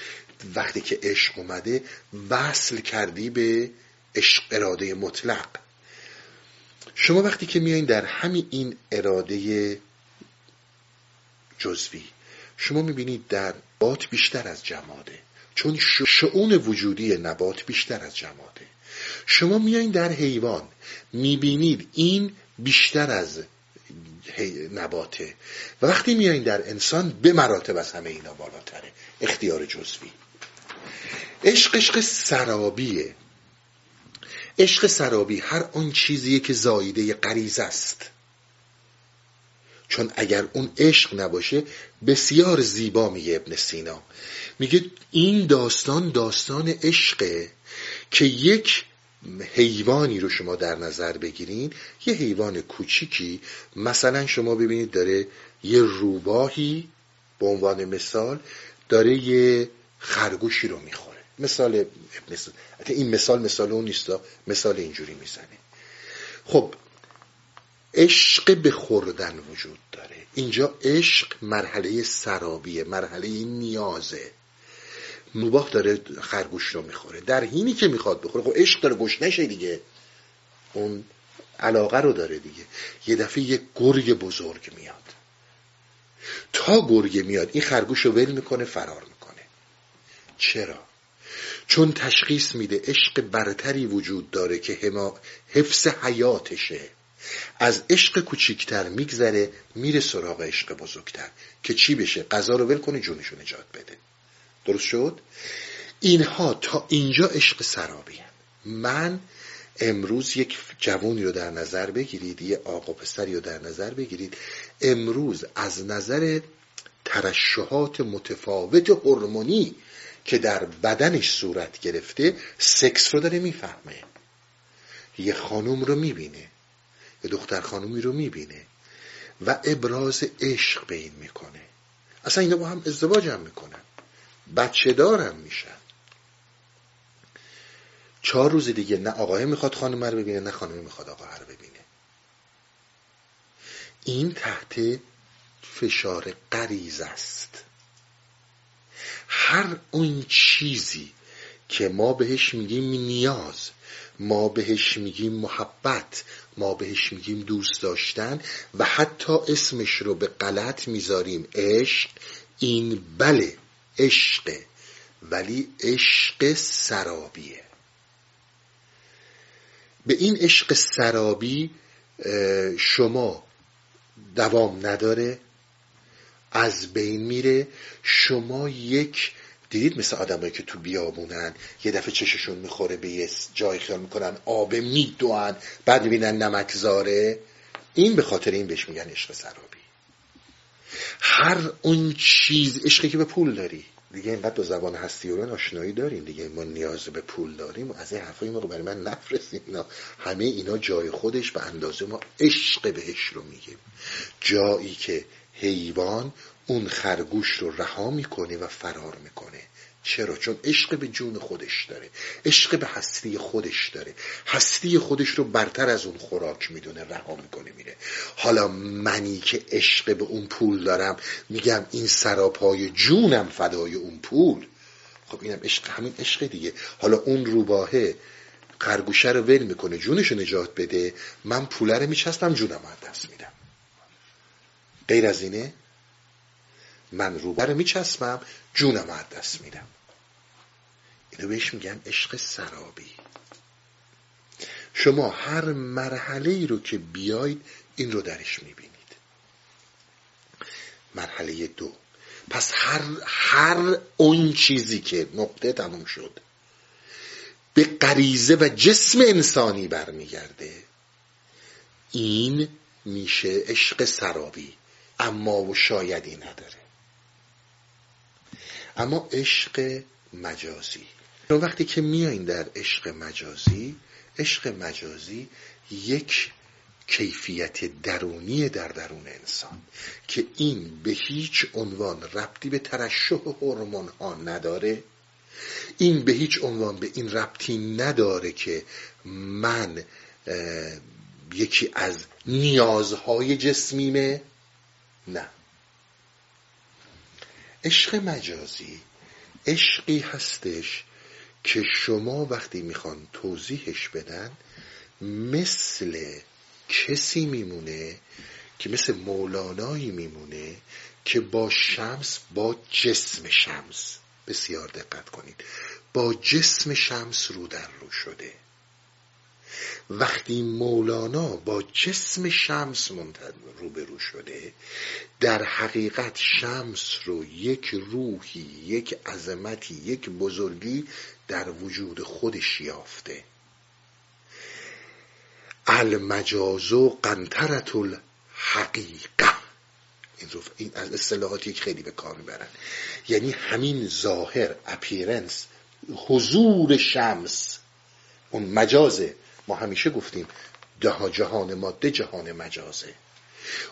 وقتی که عشق اومده وصل کردی به عشق اراده مطلق. شما وقتی که میایین در همین این اراده جزوی شما می‌بینید در بات بیشتر از جماده. چون شعون وجودی نبات بیشتر از جماده. شما میایین در حیوان می‌بینید این بیشتر از نباته. و وقتی میایین در انسان به مراتب از همه اینا بالاتره. اختیار جزوی عشق عشق سرابیه. عشق سرابی هر آن چیزیه که زایده غریزه است. چون اگر اون عشق نباشه بسیار زیبا میگه ابن سینا. میگه این داستان داستان عشقه که یک حیوانی رو شما در نظر بگیرین یه حیوان کوچیکی. مثلا شما ببینید داره یه روباهی به عنوان مثال داره یه خرگوشی رو می‌خوره. مثال این مثال مثال اون نیست مثال اینجوری می‌زنه. خب عشق به خوردن وجود داره. اینجا عشق مرحله سرابیه مرحله نیازه. مباح داره خرگوش رو می‌خوره. در حینی که می‌خواد بخوره. خب عشق داره گوش نشه دیگه. اون علاقه رو داره دیگه. یه دفعه یه گرگ بزرگ میاد. تا گرگ میاد این خرگوش رو ول می‌کنه فرار می‌کنه. چرا؟ چون تشخیص میده عشق برتری وجود داره که هما حفظ حیاتشه. از عشق کوچیکتر میگذره میره سراغ عشق بزرگتر. که چی بشه؟ غذا رو ول کنه جونشو نجات بده. درست شد؟ اینها تا اینجا عشق سرابی من امروز یک جوانی رو در نظر بگیرید یه آقا پسری رو در نظر بگیرید. امروز از نظر ترشحات متفاوت هورمونی که در بدنش صورت گرفته سکس رو داره می‌فهمه یه خانوم رو می‌بینه. یه دختر خانومی رو می‌بینه. و ابراز عشق به این می‌کنه. اصلا اینا با هم ازدواج هم می‌کنن. بچه دارم میشن چهار روز دیگه نه آقای می‌خواد خانم رو ببینه نه خانمی می‌خواد آقا رو ببینه. این تحت فشار قریز است. هر اون چیزی که ما بهش میگیم نیاز ما بهش میگیم محبت ما بهش میگیم دوست داشتن و حتی اسمش رو به غلط می‌ذاریم عشق این بله. عشق ولی عشق سرابیه. به این عشق سرابی شما دوام نداره از بین میره. شما یک دیدید مثل آدمایی که تو بیابونن یه دفعه چششون می‌خوره به یه جای خیال می‌کنن آب میدوان بعد می‌بینن نمکزاره این به خاطر این بهش میگن عشق سرابی. هر اون چیز عشقی که به پول داری. دیگه اینقدر با زبان هستی و آشنایی داریم. دیگه ما نیاز به پول داریم. از این حرفای ما رو برای من نفرستیم اینا همه اینا جای خودش به اندازه ما عشق بهش رو میگیم. جایی که حیوان اون خرگوش رو رها می‌کنه و فرار می‌کنه. چرا؟ چون عشق به جون خودش داره. عشق به هستی خودش داره. هستی خودش رو برتر از اون خوراک می‌دونه رها می‌کنه میره. حالا منی که عشق به اون پول دارم میگم این سراپای جونم فدای اون پول. خب اینم عشق همین عشق دیگه. حالا اون روباهه خرگوشه رو ول می‌کنه جونش رو نجات بده من پوله رو میچستم جونم رو دست میدم. غیر از اینه من روبه رو میچسبم جونم از دست میدم. اینو بهش میگن عشق سرابی. شما هر مرحله ای رو که بیاید این رو درش می‌بینید. مرحله دو. پس هر هر اون چیزی که نقطه تموم شد به غریزه و جسم انسانی برمیگرده این میشه عشق سرابی. اما و شایدی نداره. اما عشق مجازی. وقتی که میایین در عشق مجازی عشق مجازی یک کیفیت درونی در درون انسان که این به هیچ عنوان ربطی به ترشح هورمون ها نداره این به هیچ عنوان به این ربطی نداره که من یکی از نیازهای جسمیمه. نه. عشق مجازی. عشقی هستش که شما وقتی می‌خوان توضیحش بدن مثل کسی میمونه که مثل مولانایی میمونه که با شمس با جسم شمس. بسیار دقت کنید. با جسم شمس رو در رو شده. وقتی مولانا با جسم شمس روبرو شده در حقیقت شمس رو یک روحی یک عظمتی یک بزرگی در وجود خودش یافته. المجاز قنطرت الحقیقه این از اصطلاحاتی که خیلی به کار می‌برن. یعنی همین ظاهر اپیرنس حضور شمس اون مجازه ما همیشه گفتیم ده جهان ماده جهان مجازه.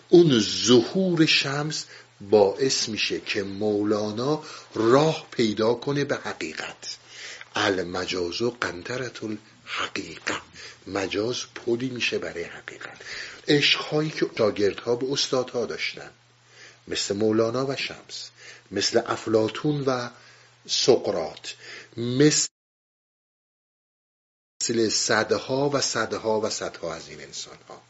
اون ظهور شمس باعث میشه که مولانا راه پیدا کنه به حقیقت. المجاز و قنطرت الحقیقه مجاز پلی میشه برای حقیقت. عشقهایی که شاگردها به استادها داشتن مثل مولانا و شمس مثل افلاتون و سقرات مثل صدها و صدها و صدها از این انسان ها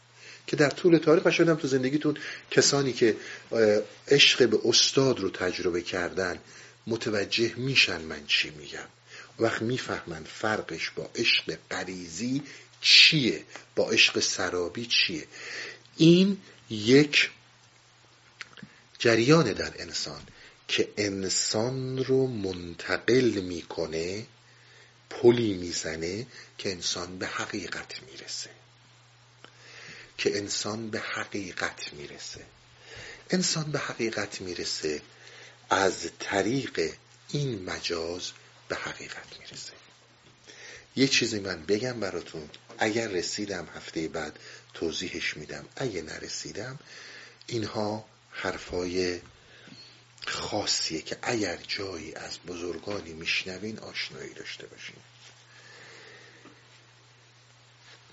که در طول تاریخ شدم تو زندگیتون کسانی که عشق به استاد رو تجربه کردن متوجه میشن من چی میگم. وقت می‌فهمن فرقش با عشق غریزی چیه با عشق سرابی چیه. این یک جریان در انسان که انسان رو منتقل می‌کنه پلی می‌زنه که انسان به حقیقت می‌رسه. که انسان به حقیقت می‌رسه. انسان به حقیقت می‌رسه از طریق این مجاز به حقیقت می‌رسه. یه چیزی من بگم براتون اگر رسیدم هفته بعد توضیحش میدم. اگه نرسیدم اینها حرفای خاصیه که اگر جایی از بزرگانی میشنوین آشنایی داشته باشین.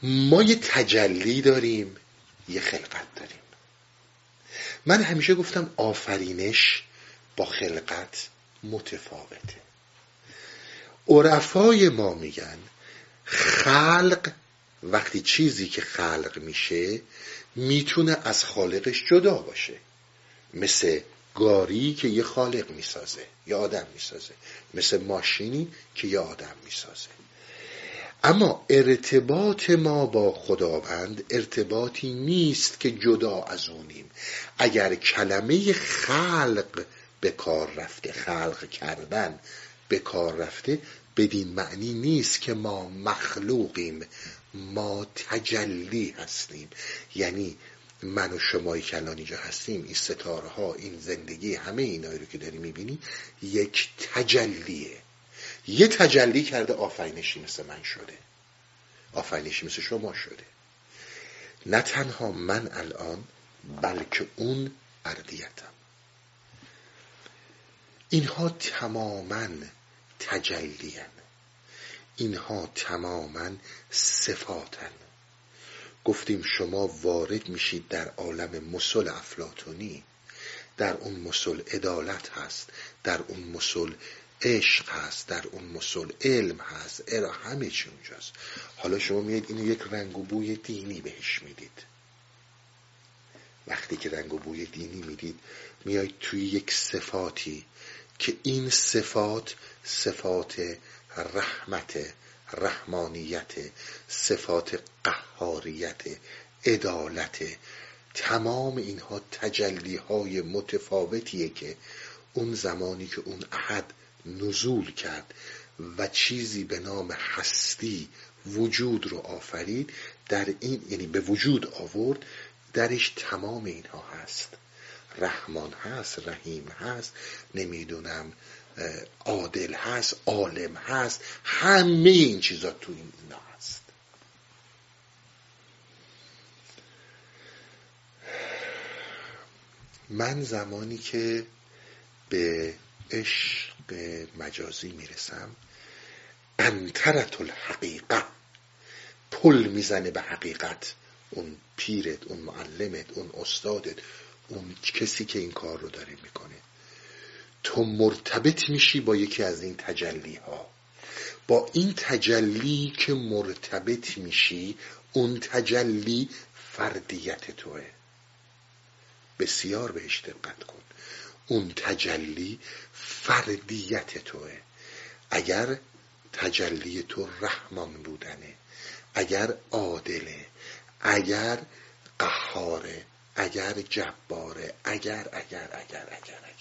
ما یه تجلی داریم یه خلقت داریم. من همیشه گفتم آفرینش با خلقت متفاوته. عرفای ما میگن خلق وقتی چیزی که خلق میشه می‌تونه از خالقش جدا باشه. مثل گاری که یه خالق می‌سازه یه آدم می‌سازه. مثل ماشینی که یه آدم می‌سازه. اما ارتباط ما با خداوند ارتباطی نیست که جدا از اونیم. اگر کلمه خلق به کار رفته خلق کردن به کار رفته بدین معنی نیست که ما مخلوقیم ما تجلی هستیم. یعنی من و شمایی که الان اینجا هستیم این ستاره ها این زندگی همه اینایی رو که داری می‌بینی یک تجلیه. یه تجلی کرده آفرینشی مثل من شده. آفرینشی مثل شما شده. نه تنها من الان بلکه اون اردیتم اینها تماما تجلین اینها تماما صفاتن گفتیم شما وارد میشید در عالم مسل افلاتونی در اون مسل عدالت هست در اون مسل عشق هست در اون مسل علم هست ارا همه چی اونجاست. حالا شما میاد اینو یک رنگ و بوی دینی بهش می‌دید. وقتی که رنگ و بوی دینی می‌دید میاید توی یک صفاتی که این صفات صفات رحمت رحمانیت صفات قهاریت عدالت. تمام اینها تجلی های متفاوتیه که اون زمانی که اون احد نزول کرد و چیزی به نام هستی وجود رو آفرید در این یعنی به وجود آورد درش تمام اینها هست. رحمان هست رحیم هست نمی‌دونم عادل هست عالم هست همه این چیزا تو این اینا من زمانی که به عشق مجازی می‌رسم انترت الحقیقه پل می‌زنه به حقیقت. اون پیرت اون معلمت اون استادت اون کسی که این کار رو داره می‌کنه. تو مرتبط میشی با یکی از این تجلی ها با این تجلی که مرتبط میشی اون تجلی فردیت توه. بسیار بهش دقت کن. اون تجلی فردیت توه. اگر تجلی تو رحمان بودنه اگر عادله اگر قهاره اگر جباره اگر اگر اگر اگر اگر.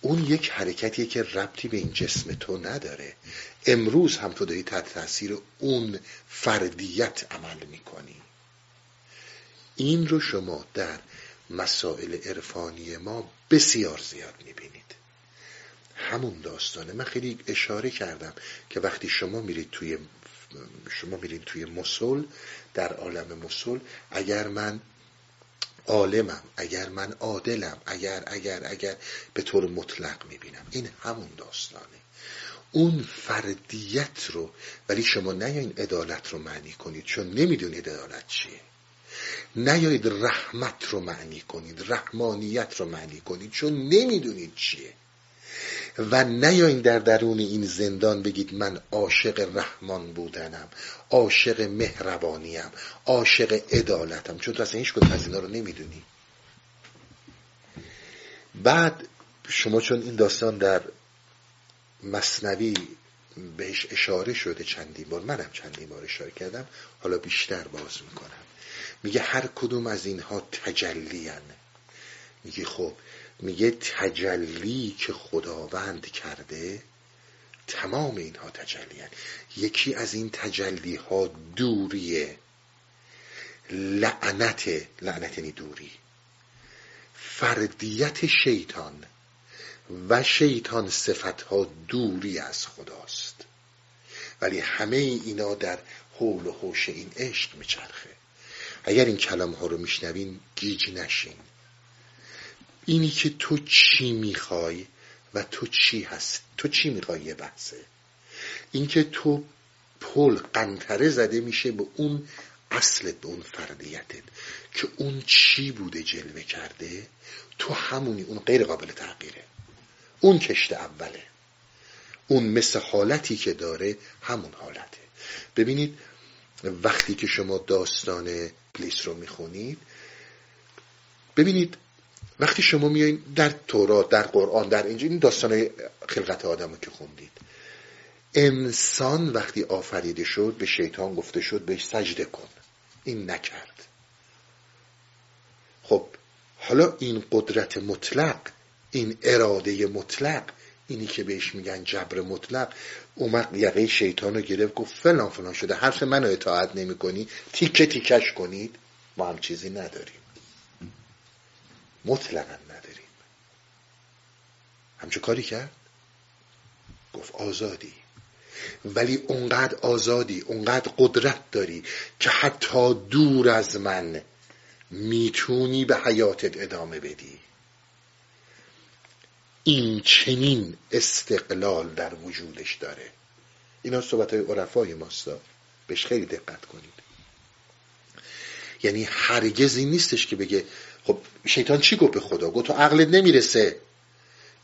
اون یک حرکتیه که ربطی به این جسم تو نداره. امروز هم تو داری تحت تاثیر اون فردیت عمل می‌کنی. این رو شما در مسائل عرفانی ما بسیار زیاد می‌بینید. همون داستانه من خیلی اشاره کردم که وقتی شما میرید توی شما میرید توی مسل در عالم مسل اگر من عالمم اگر من عادلم اگر اگر اگر به طور مطلق می‌بینم. این همون داستانه. اون فردیت رو ولی شما نیاین عدالت رو معنی کنید چون نمی‌دونید عدالت چیه. نیایید رحمت رو معنی کنید رحمانیت رو معنی کنید چون نمی‌دونید چیه. و نیاین در درون این زندان بگید من عاشق رحمان بودنم عاشق مهربانیم عاشق عدالتم. چون تو اصلا هیچ کدوم از اینا رو نمی‌دونی. بعد شما چون این داستان در مصنوی بهش اشاره شده چندین بار منم چندین بار اشاره کردم حالا بیشتر باز می‌کنم. میگه هر کدوم از اینها تجلیان میگه خب میگه تجلی که خداوند کرده تمام اینها تجلیان یکی از این تجلی ها دوریه. لعنت لعنت یعنی دوری. فردیت شیطان و شیطان صفت ها دوری از خداست. ولی همه اینا در حول و حوش این عشق میچرخه. اگر این کلام ها رو میشنوین گیج نشین. اینی که تو چی می‌خوای و تو چی هست تو چی می‌خوای یه بحثه؟ اینکه تو پل قنطره زده میشه به اون اصلت به اون فردیتت که اون چی بوده جلوه کرده تو همونی اون غیر قابل تغییره. اون کشت اوله. اون مثل حالتی که داره همون حالته. ببینید وقتی که شما داستان پلیس رو می‌خونید ببینید وقتی شما میایین در تورات در قرآن در اینجا این داستان خلقت آدم رو که خوندید. انسان وقتی آفریده شد به شیطان گفته شد بهش سجده کن. این نکرد. خب حالا این قدرت مطلق این اراده مطلق اینی که بهش میگن جبر مطلق اومد یقه شیطان رو گرفت گفت فلان فلان شده. حرف منو اطاعت نمی کنی تیکه تیکش کنید. ما هم چیزی نداریم. مطلقا نداریم. همچه کاری کرد؟ گفت آزادی. ولی اونقدر آزادی اونقدر قدرت داری که حتی دور از من می‌تونی به حیاتت ادامه بدی. این چنین استقلال در وجودش داره. اینا صحبت های عرفای ماستا بهش خیلی دقت کنید. یعنی هرگز این نیستش که بگه خب شیطان چی گفت به خدا؟ گفت تو عقلت نمی‌رسه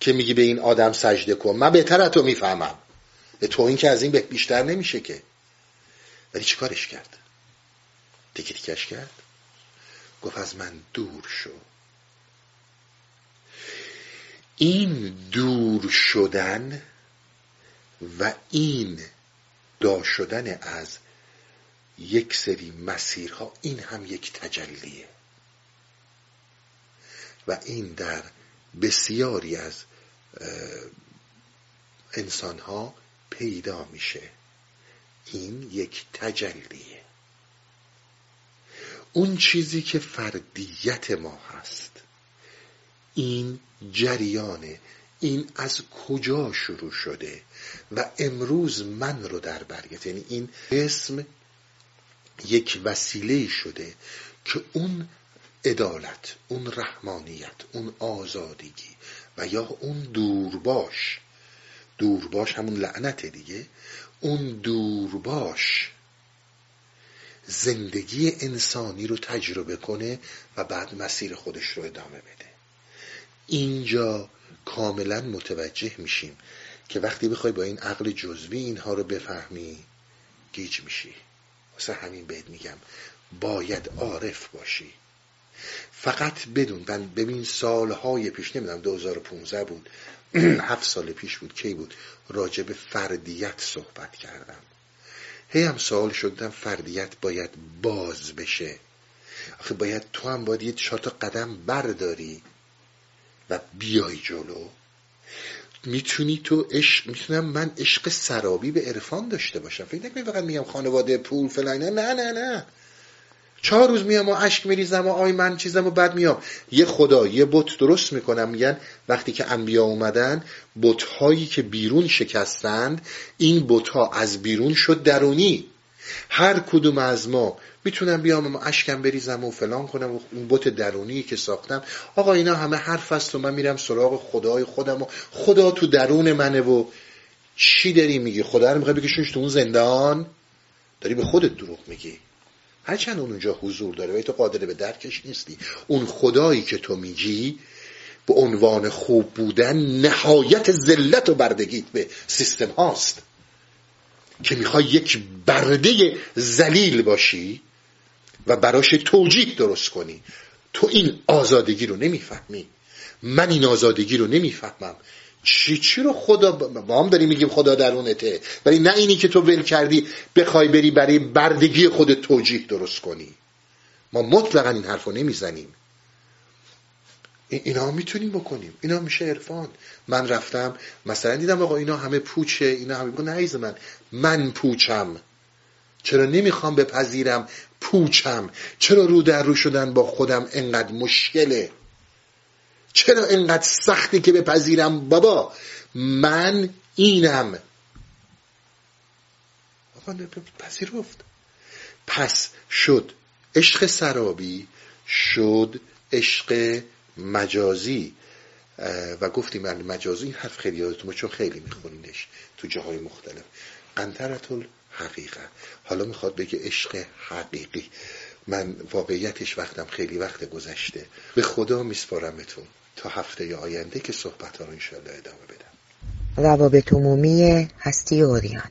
که میگی به این آدم سجده کن. من بهتر از تو می‌فهمم. تو این که از این بیشتر نمیشه که. ولی چی کارش کرد؟ تیکه تیکش کرد. گفت از من دور شو. این دور شدن و این دا شدن از یک سری مسیرها این هم یک تجلیه. و این در بسیاری از انسان ها پیدا میشه. این یک تجلیه. اون چیزی که فردیت ما هست. این جریانه. این از کجا شروع شده؟ و امروز من رو در بریت یعنی این اسم یک وسیله شده که اون عدالت اون رحمانیت اون آزادگی و یا اون دورباش. دورباش همون لعنت دیگه. اون دورباش زندگی انسانی رو تجربه کنه و بعد مسیر خودش رو ادامه بده. اینجا کاملا متوجه میشیم که وقتی بخوای با این عقل جزوی اینها رو بفهمی گیج میشی. واسه همین بهت میگم باید عارف باشی. فقط بدون من ببین سالهای پیش نمی‌دونم 2015 بود هفت سال پیش بود کی بود؟ راجع به فردیت صحبت کردم. هی هم سوال شدم فردیت باید باز بشه. آخه باید تو هم باید یه چهار قدم برداری و بیای جلو. می‌تونی تو عشق می‌تونم من عشق سرابی به عرفان داشته باشم. فکر نکنی فقط میگم خانواده پول فلان نه نه نه. چهار روز میام و اشک میریزم و آی من چیزم و بعد میام. یه خدا یه بت درست می‌کنم. میگن وقتی که انبیا اومدن هایی که بیرون شکستند این ها از بیرون شد درونی. هر کدوم از ما می‌تونم بیام و اشکم بریزم و فلان کنم و اون بت درونی که ساختم. آقا اینا همه حرف است و من میرم سراغ خدای خودم و خدا تو درون منه و چی داری میگی؟ خدا رو می‌خوای بکشونش تو اون زندان؟ داری به خودت دروغ میگی. هرچند اون اونجا حضور داره و تو قادر به درکش نیستی. اون خدایی که تو میگی به عنوان خوب بودن نهایت ذلت و بردگیت به سیستم هاست. که می‌خوای یک برده زلیل باشی و براش توجیه درست کنی. تو این آزادگی رو نمی‌فهمی. من این آزادگی رو نمی‌فهمم. چی چی رو خدا با هم داریم میگیم خدا درونته. ولی نه اینی که تو ول کردی بخوای بری برای بردگی خود توجیه درست کنی. ما مطلقا این حرف رو نمی‌زنیم اینا می‌تونیم بکنیم. اینا میشه عرفان. من رفتم مثلا دیدم آقا اینا همه پوچه اینا همه بگو نه من من پوچم. چرا نمی‌خوام بپذیرم پوچم؟ چرا رو در رو شدن با خودم انقدر مشکله؟ چرا انقدر سختی که بپذیرم؟ بابا من اینم. پذیرفت پس شد عشق سرابی شد عشق مجازی. و گفتیم مجازی این حرف خیلی یادتون چون خیلی میخونینش تو جاهای مختلف. قنطرت حقیقه. حالا می‌خواد بگه عشق حقیقی. من واقعیتش وقتم خیلی وقت گذشته. به خدا میسپارمتون. تا هفته آینده که صحبت ها رو انشالله ادامه بدم. روابط عمومی هستی اوریان.